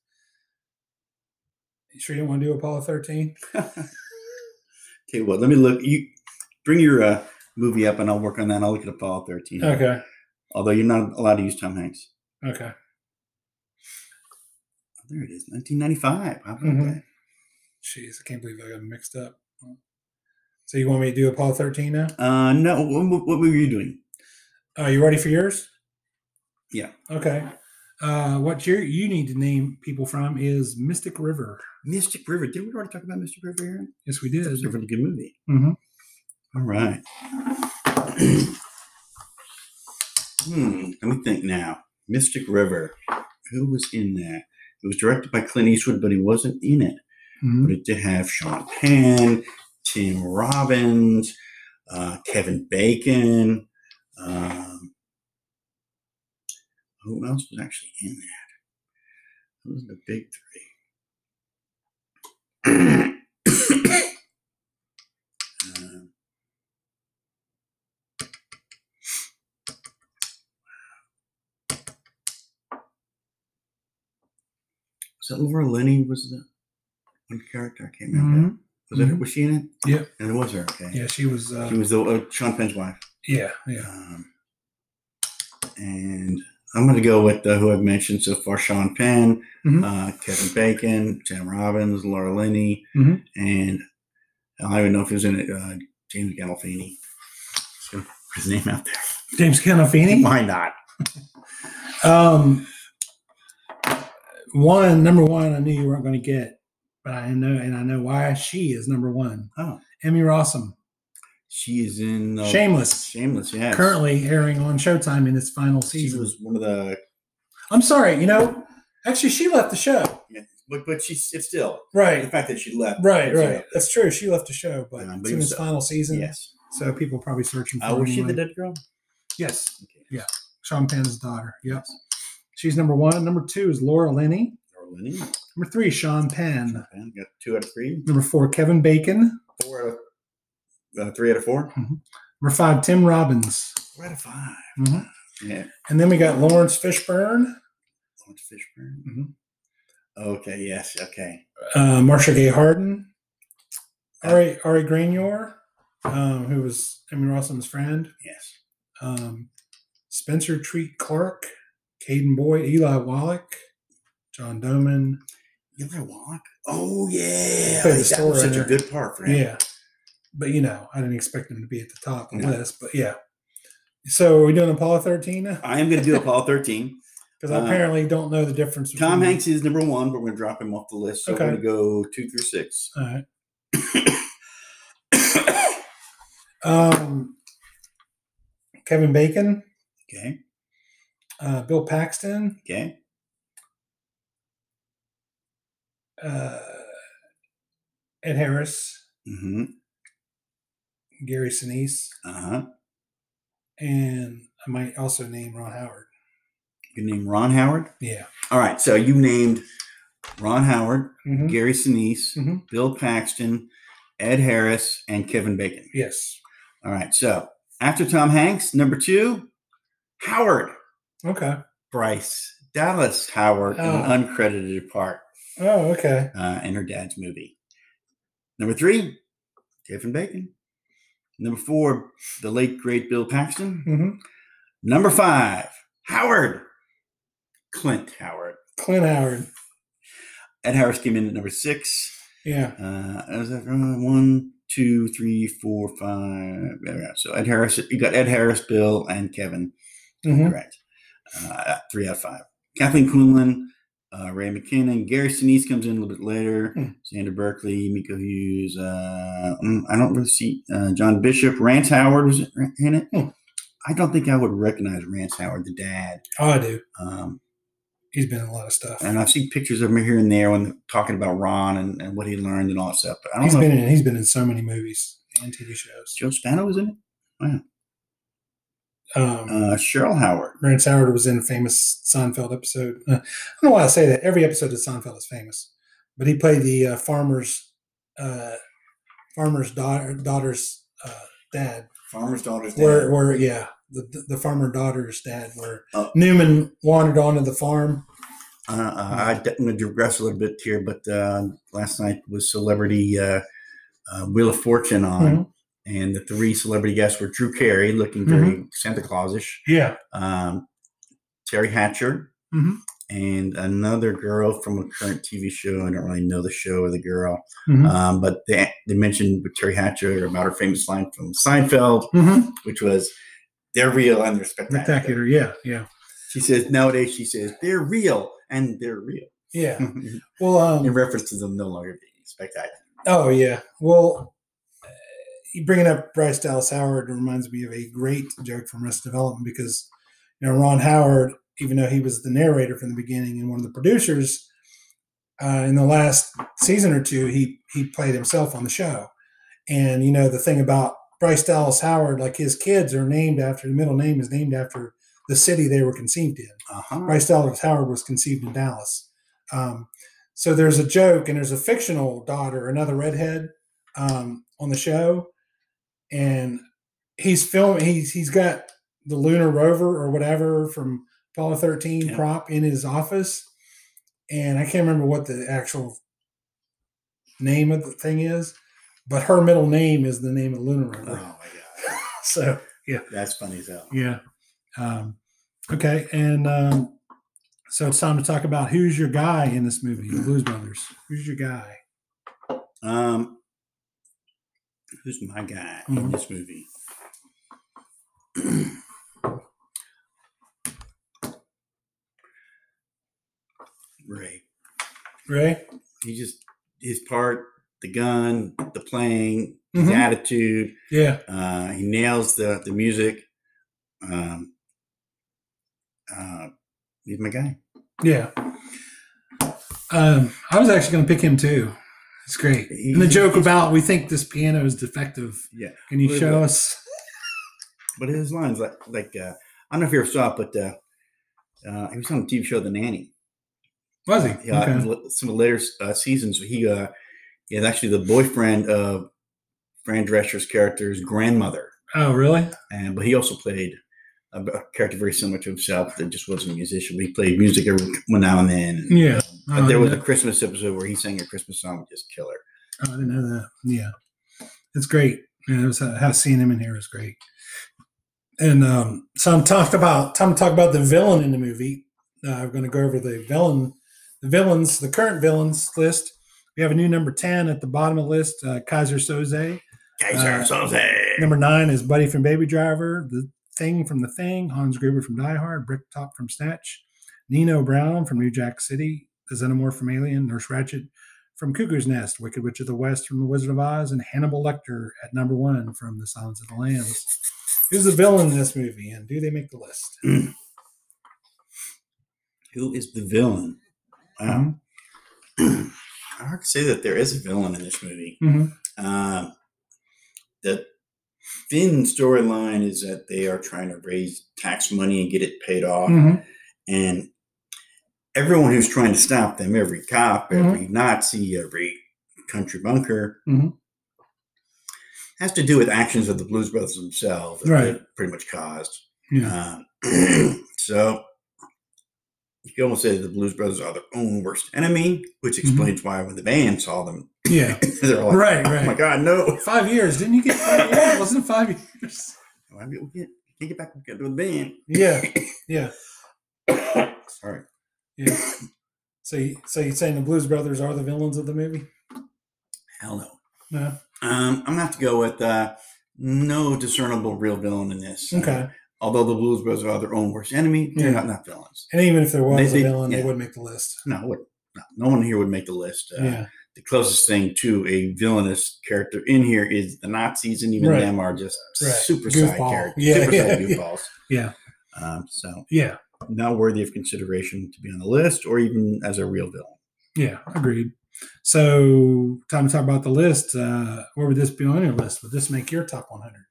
You sure you don't want to do Apollo thirteen? Tell you what, let me look. You bring your uh, movie up, and I'll work on that. I'll look at Apollo 13. Okay. Although you're not allowed to use Tom Hanks. Okay. There it is, 1995. How about Mhm. that? Jeez, I can't believe I got mixed up. So you want me to do Apollo 13 now? Uh, no, what, what were you doing? Are you ready for yours? Yeah. Okay. Uh, what you you need to name people from is Mystic River. Mystic River. Did we already talk about Mystic River here? Yes, we did. It's a really good movie. hmm All right. [clears throat] hmm. Let me think now. Mystic River. Who was in that? It was directed by Clint Eastwood, but he wasn't in it. Mhm. But it did have Sean Penn, Tim Robbins, uh, Kevin Bacon. Um, who else was actually in that? Those are the big three. [clears throat] that Laura Linney? Was the one character? I can't remember. Mhm. Was it? Mhm. Was she in it? Yeah. And it was her. Okay. Yeah, she was. Uh, She was the uh, Sean Penn's wife. yeah, yeah. Um, and I'm going to go with uh, who I've mentioned so far: Sean Penn, Mhm. uh, Kevin Bacon, Tim Robbins, Laura Linney, Mhm. and I don't even know if he was in it. Uh, James Gandolfini. Just gonna put his name out there. James Gandolfini. [laughs] Why not? [laughs] Um, one number one, I knew you weren't going to get, but I know, and I know why she is number one. Oh, Emmy Rossum, she is in uh, Shameless. Shameless, yeah. currently airing on Showtime in its final season. she was one of the, I'm sorry, you know, actually, she left the show. yeah, but but she's it's still Right. the fact that she left. Right, right. That's true. She left the show, but Yeah, it's in its uh, final season. Yes. So people probably searching for Uh, her was she the dead girl? Yes. Yeah. Sean Penn's daughter. Yep. She's number one. Number two is Laura Linney. Laura Linney. Number three, Sean Penn. Penn, Got two out of three. Number four, Kevin Bacon. Four out of uh, three out of four. Number five, Tim Robbins. Four out of 5 Mhm. Yeah. And then we got Laurence Fishburne, Laurence Fishburne. Mhm. Okay. Yes. Okay. uh, Marcia Gay Harden, Ari, Ari Graynor, um, who was Emmy Rossum's friend, Yes. um, Spencer Treat Clark, Cayden Boyd, Eli Wallach, John Doman. Eli Wallach. Oh yeah. That was such a good part for him. Yeah. But, you know, I didn't expect him to be at the top of the No. list, but yeah. So are we doing Apollo 13 now? I am going to do Apollo 13. [laughs] Because I Uh, apparently don't know the difference. Tom Hanks is number one, but we're going to drop him off the list. So Okay. we're going to go two through six. All right. [coughs] Um, Kevin Bacon, Okay. Uh, Bill Paxton, Okay. uh, Ed Harris, Mm-hmm. Gary Sinise, Uh huh. and I might also name Ron Howard. You name Ron Howard. Yeah. All right. So you named Ron Howard, Mhm. Gary Sinise, Mhm. Bill Paxton, Ed Harris, and Kevin Bacon. Yes. All right. So after Tom Hanks, number two, Howard, Okay. Bryce Dallas Howard, in Oh. an uncredited part Oh, okay. uh, in her dad's movie. Number three, Kevin Bacon. Number four, the late great Bill Paxton. hmm Number five, Howard, Clint Howard. Clint Howard. Ed Harris came in at number six. Yeah. Uh, is that uh, one, two, three, four, five? So Ed Harris, you got Ed Harris, Bill, and Kevin. Mhm. Correct. Uh, three out of five. Kathleen Quinlan, uh, Ray McKinnon, Gary Sinise comes in a little bit later. Hmm. Xander Berkeley, Miko Hughes. Uh, mm, I don't really see uh, John Bishop. Rance Howard was in it. Hmm. I don't think I would recognize Rance Howard, the dad. Oh, I do. Um, He's been in a lot of stuff. and I've seen pictures of him here and there when talking about Ron and, and what he learned and all that stuff. But I don't He's know. been in. He's been in so many movies and TV shows. Joe Spano was in it. Um, Uh, Cheryl Howard. Rance Howard was in a famous Seinfeld episode. Uh, I don't know why I say that. Every episode of Seinfeld is famous, but he played the uh, farmer's uh, farmer's daughter daughter's uh, dad. Farmer's daughter's dad. Where, where, yeah, the the- farmer daughter's dad. Where Oh. Newman wandered onto the farm. Uh, uh, I, am going to digress a little bit here, but uh, last night was celebrity uh, uh, Wheel of Fortune on, Mm-hmm. And the three celebrity guests were Drew Carey, looking very Santa Clausish, Yeah. um, Teri Hatcher, Mhm. and another girl from a current TV show. I don't really know the show or the girl, Mhm. um, but they they mentioned with Teri Hatcher about her famous line from Seinfeld, Mhm. which was "They're real and they're spectacular." Spectacular. Yeah. Yeah. She says nowadays she says they're real and they're real. Yeah. [laughs] Well, um, in reference to them no longer being spectacular. Oh yeah. Well, bringing up Bryce Dallas Howard reminds me of a great joke from Arrested Development because you know Ron Howard, even though he was the narrator from the beginning and one of the producers, uh, in the last season or two, he he played himself on the show. And you know the thing about Bryce Dallas Howard, like his kids are named after the middle name is named after the city they were conceived in. Uh-huh. Bryce Dallas Howard was conceived in Dallas. Um, so there's a joke, and there's a fictional daughter, another redhead, um, on the show, and he's filming. He's he's got the lunar rover or whatever from Apollo 13 Yeah. prop in his office, and I can't remember what the actual name of the thing is, but her middle name is the name of the lunar rover. Oh my god, [laughs] So yeah, that's funny as hell. yeah. Um, Okay, and um, so it's time to talk about who's your guy in this movie, the Blues Brothers. Who's your guy? Um, who's my guy in Mhm. this movie? [clears throat] Ray. Ray? He just his part, the gun, the playing, his Mhm. attitude. Yeah. Uh, he nails the the music. Um, uh, he's my guy. Yeah. Um, I was actually going to pick him too. It's great. He- And the joke about we think this piano is defective. Yeah. Can you But- show but- us? [laughs] But his lines, like, like uh, I don't know if you ever saw it, but uh, uh, he was on the TV show The Nanny. Was he? Yeah, Okay. some of the later uh, seasons, he uh, is actually the boyfriend of Fran Drescher's character's grandmother, Oh, really? and but he also played a, a character very similar to himself that just wasn't a musician, but he played music every now and then. And, Yeah. uh, Oh, there was a Christmas episode where he sang a Christmas song with his killer. Oh, I didn't know that. Yeah, it's great. Yeah, it was, uh, how seeing him in here is great. And um, so I'm talk about time to talk about the villain in the movie. Uh, I'm going to go over the villain, the villains, the current villains list. We have a new number ten at the bottom of the list, uh, Keyser Soze. Keyser Soze. Number nine is Buddy from Baby Driver, the Thing from The Thing, Hans Gruber from Die Hard, Bricktop from Snatch, Nino Brown from New Jack City, the Xenomorph from Alien, Nurse Ratched from Cuckoo's Nest, Wicked Witch of the West from The Wizard of Oz, and Hannibal Lecter at number one from The Silence of the Lambs. Who's the villain in this movie, and do they make the list? [clears throat] Who is the villain? Wow. [clears throat] Hard to say that there is a villain in this movie. Mhm. Um, the thin storyline is that they are trying to raise tax money and get it paid off. Mhm. And everyone who's trying to stop them, every cop, Mhm. every Nazi, every country bunker, Mhm. has to do with actions of the Blues Brothers themselves that Right. they pretty much caused. Yeah. Um, [clears throat] so you can almost say that the Blues Brothers are their own worst enemy, which explains why when the band saw them, Mm-hmm. Yeah. [laughs] they're like, Right, "Oh right. my god, no!" Five years. Didn't you get five years? Wasn't five years? Why we can't, can't get back together with the band? Yeah. Yeah. [coughs] Sorry. Yeah. So, you, so you're saying the Blues Brothers are the villains of the movie? Hell no. No. Um, I'm gonna have to go with uh, no discernible real villain in this. Uh, Okay. although the Blues Brothers are their own worst enemy, they're Yeah. not, not villains. And even if there was They- a they- villain, yeah. they wouldn't make the list. No, wouldn't. no, no one here would make the list. Uh, Yeah. The closest thing to a villainous character in here is the Nazis, and even Right. them are just Right. super side characters, Yeah, super yeah, side yeah. goofballs. Yeah. Um, so Yeah. not worthy of consideration to be on the list, or even as a real villain. Yeah. Agreed. So, time to talk about the list. Uh, where would this be on your list? Would this make your top 100?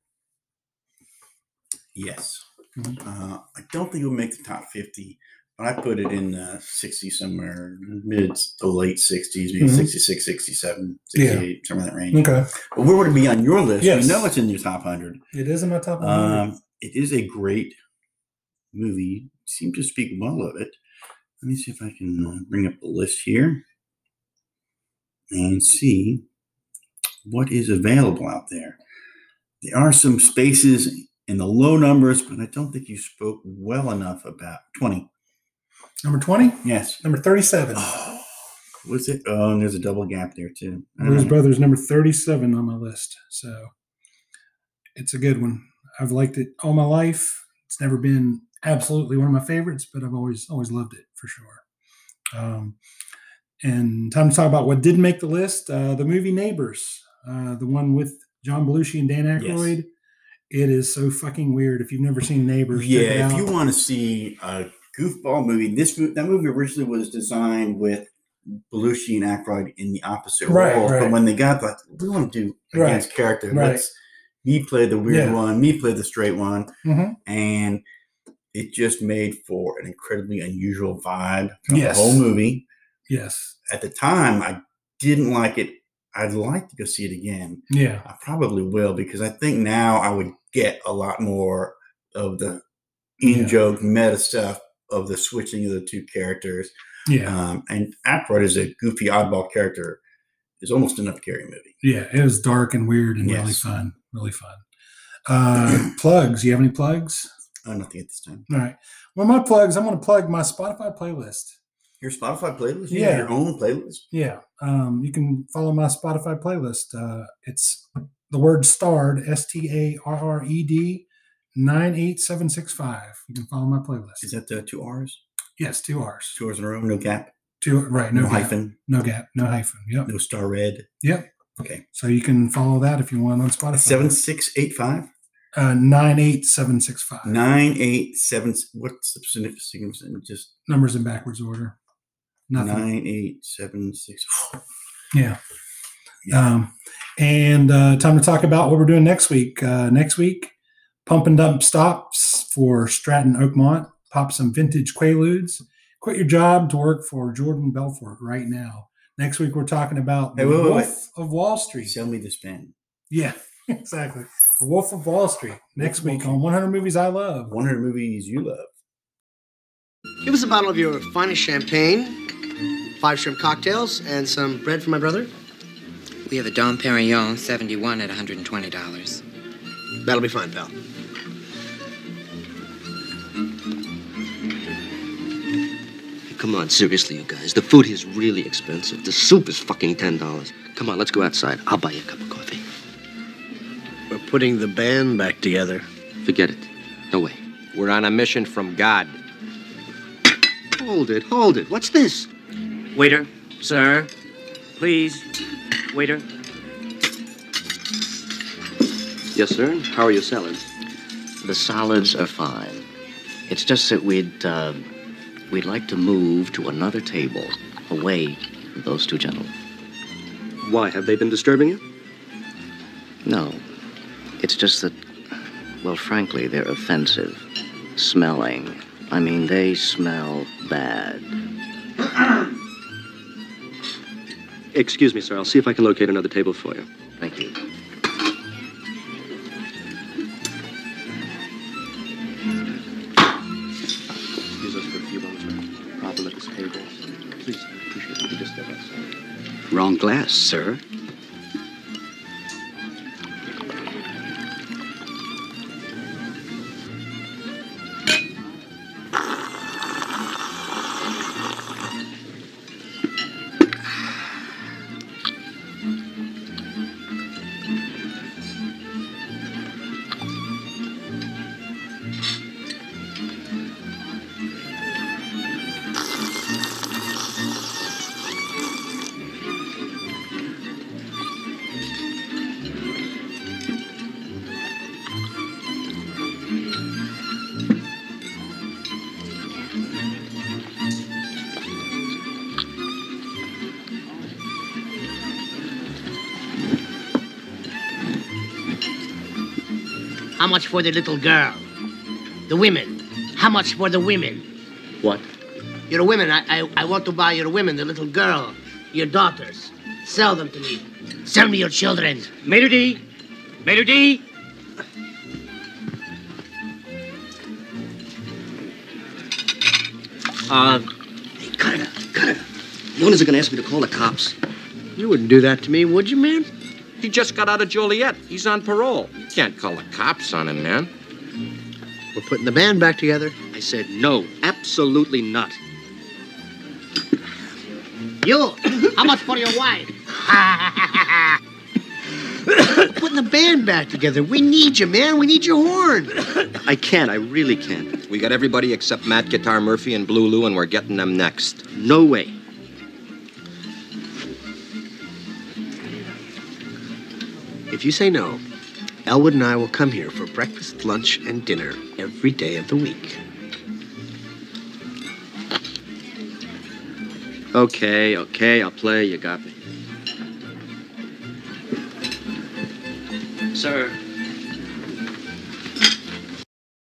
Yes. Mhm. Uh, I don't think it would make the top 50, but I put it in uh, 60 somewhere, mid to late 60s, maybe Mhm. 66, 67, Yeah. 68, somewhere in that range. Okay. But where would it be on your list? Yes. We know it's in your top 100. It is in my top 100. Um, it is a great movie. You seem to speak well of it. Let me see if I can uh, bring up the list here and see what is available out there. There are some spaces in the low numbers, but I don't think you spoke well enough about 20. Number 20? Yes. Number 37. Was it? Oh, and there's a double gap there too. Blues know. Brothers, number 37 on my list. So, it's a good one. I've liked it all my life. It's never been absolutely one of my favorites, but I've always always loved it for sure. Um, and time to talk about what did make the list. Uh, the movie Neighbors, uh, the one with John Belushi and Dan Aykroyd. It is so fucking weird. If you've never seen Neighbors, Yeah, if you want to see a goofball movie, this that movie originally was designed with Belushi and Aykroyd in the opposite Right, roles, right. but when they got like, we want to do Right, against character. right. Let's me play the weird Yeah. one, me play the straight one, Mhm. and it just made for an incredibly unusual vibe Yes. the whole movie. Yes. At the time, I didn't like it. I'd like to go see it again. Yeah. I probably will because I think now I would get a lot more of the in Yeah. joke meta stuff of the switching of the two characters. Yeah. Um, and Aykroyd is a goofy oddball character is almost enough to carry movie. Yeah. It was dark and weird and really fun. Really fun. Uh, [clears throat] plugs. You have any plugs? Oh, nothing at this time. All right. Well, my plugs. I'm going to plug my Spotify playlist. Your Spotify playlist? You Yeah. your own playlist? Yeah. Um, you can follow my Spotify playlist. Uh, it's the word starred, S T A R R E D, 98765. You can follow my playlist. Is that the two R's? Yes, two R's. Two R's in a row, no gap, Two, right. No, no, gap. hyphen, No gap. No hyphen. Yep. no star red. Yep. Okay. So you can follow that if you want on Spotify. Seven six eight five Uh, 98765. nine eight seven. What's the significance? Just Numbers in backwards order. Nothing. nine eight seven six. Yeah. Um, and uh, time to talk about what we're doing next week. Uh, next week, pump and dump stops for Stratton Oakmont. Pop some vintage Quaaludes. Quit your job to work for Jordan Belfort right now. Next week, we're talking about Hey, the wait, wait, Wolf wait. of Wall Street. Sell me this pen. Yeah, [laughs] exactly. The Wolf of Wall Street next week Wall on 100 Movies I Love. One hundred movies you love. Give us a bottle of your finest champagne, five shrimp cocktails, and some bread for my brother. We have a Dom Perignon 71 at $120. That'll be fine, pal. Come on, seriously, you guys. The food here is really expensive. The soup is fucking ten dollars. Come on, let's go outside. I'll buy you a cup of coffee. We're putting the band back together. Forget it. No way. We're on a mission from God. Hold it, hold it. What's this? Waiter, sir, please. Waiter. Yes, sir. How are your salads? The solids are fine. It's just that we'd uh, we'd like to move to another table, away from those two gentlemen. Why? Have they been disturbing you? No, it's just that, well, frankly, they're offensive, smelling. I mean, they smell bad. Excuse me, sir. I'll see if I can locate another table for you. Thank you. Sir. Problem at this table. Please, appreciate. Wrong glass, sir. Much for the little girl? The women. How much for the women? What? Your women. I, I, I want to buy your women, the little girl, your daughters. Sell them to me. Sell me your children. Maitre D. Maitre D. Uh, hey, cut it out. Cut it out. When is it going to ask me to call the cops? You wouldn't do that to me, would you, man? He just got out of Joliet. He's on parole. You can't call the cops on him, man. We're putting the band back together. I said no. Absolutely not. You. [coughs] How much for your wife? We're putting the band back together. We need you, man. We need your horn. [coughs] I can't. I really can't. We got everybody except Matt Guitar Murphy and Blue Lou, and we're getting them next. No way. If you say no, Elwood and I will come here for breakfast, lunch, and dinner every day of the week. Okay, okay, I'll play. You got me. Sir,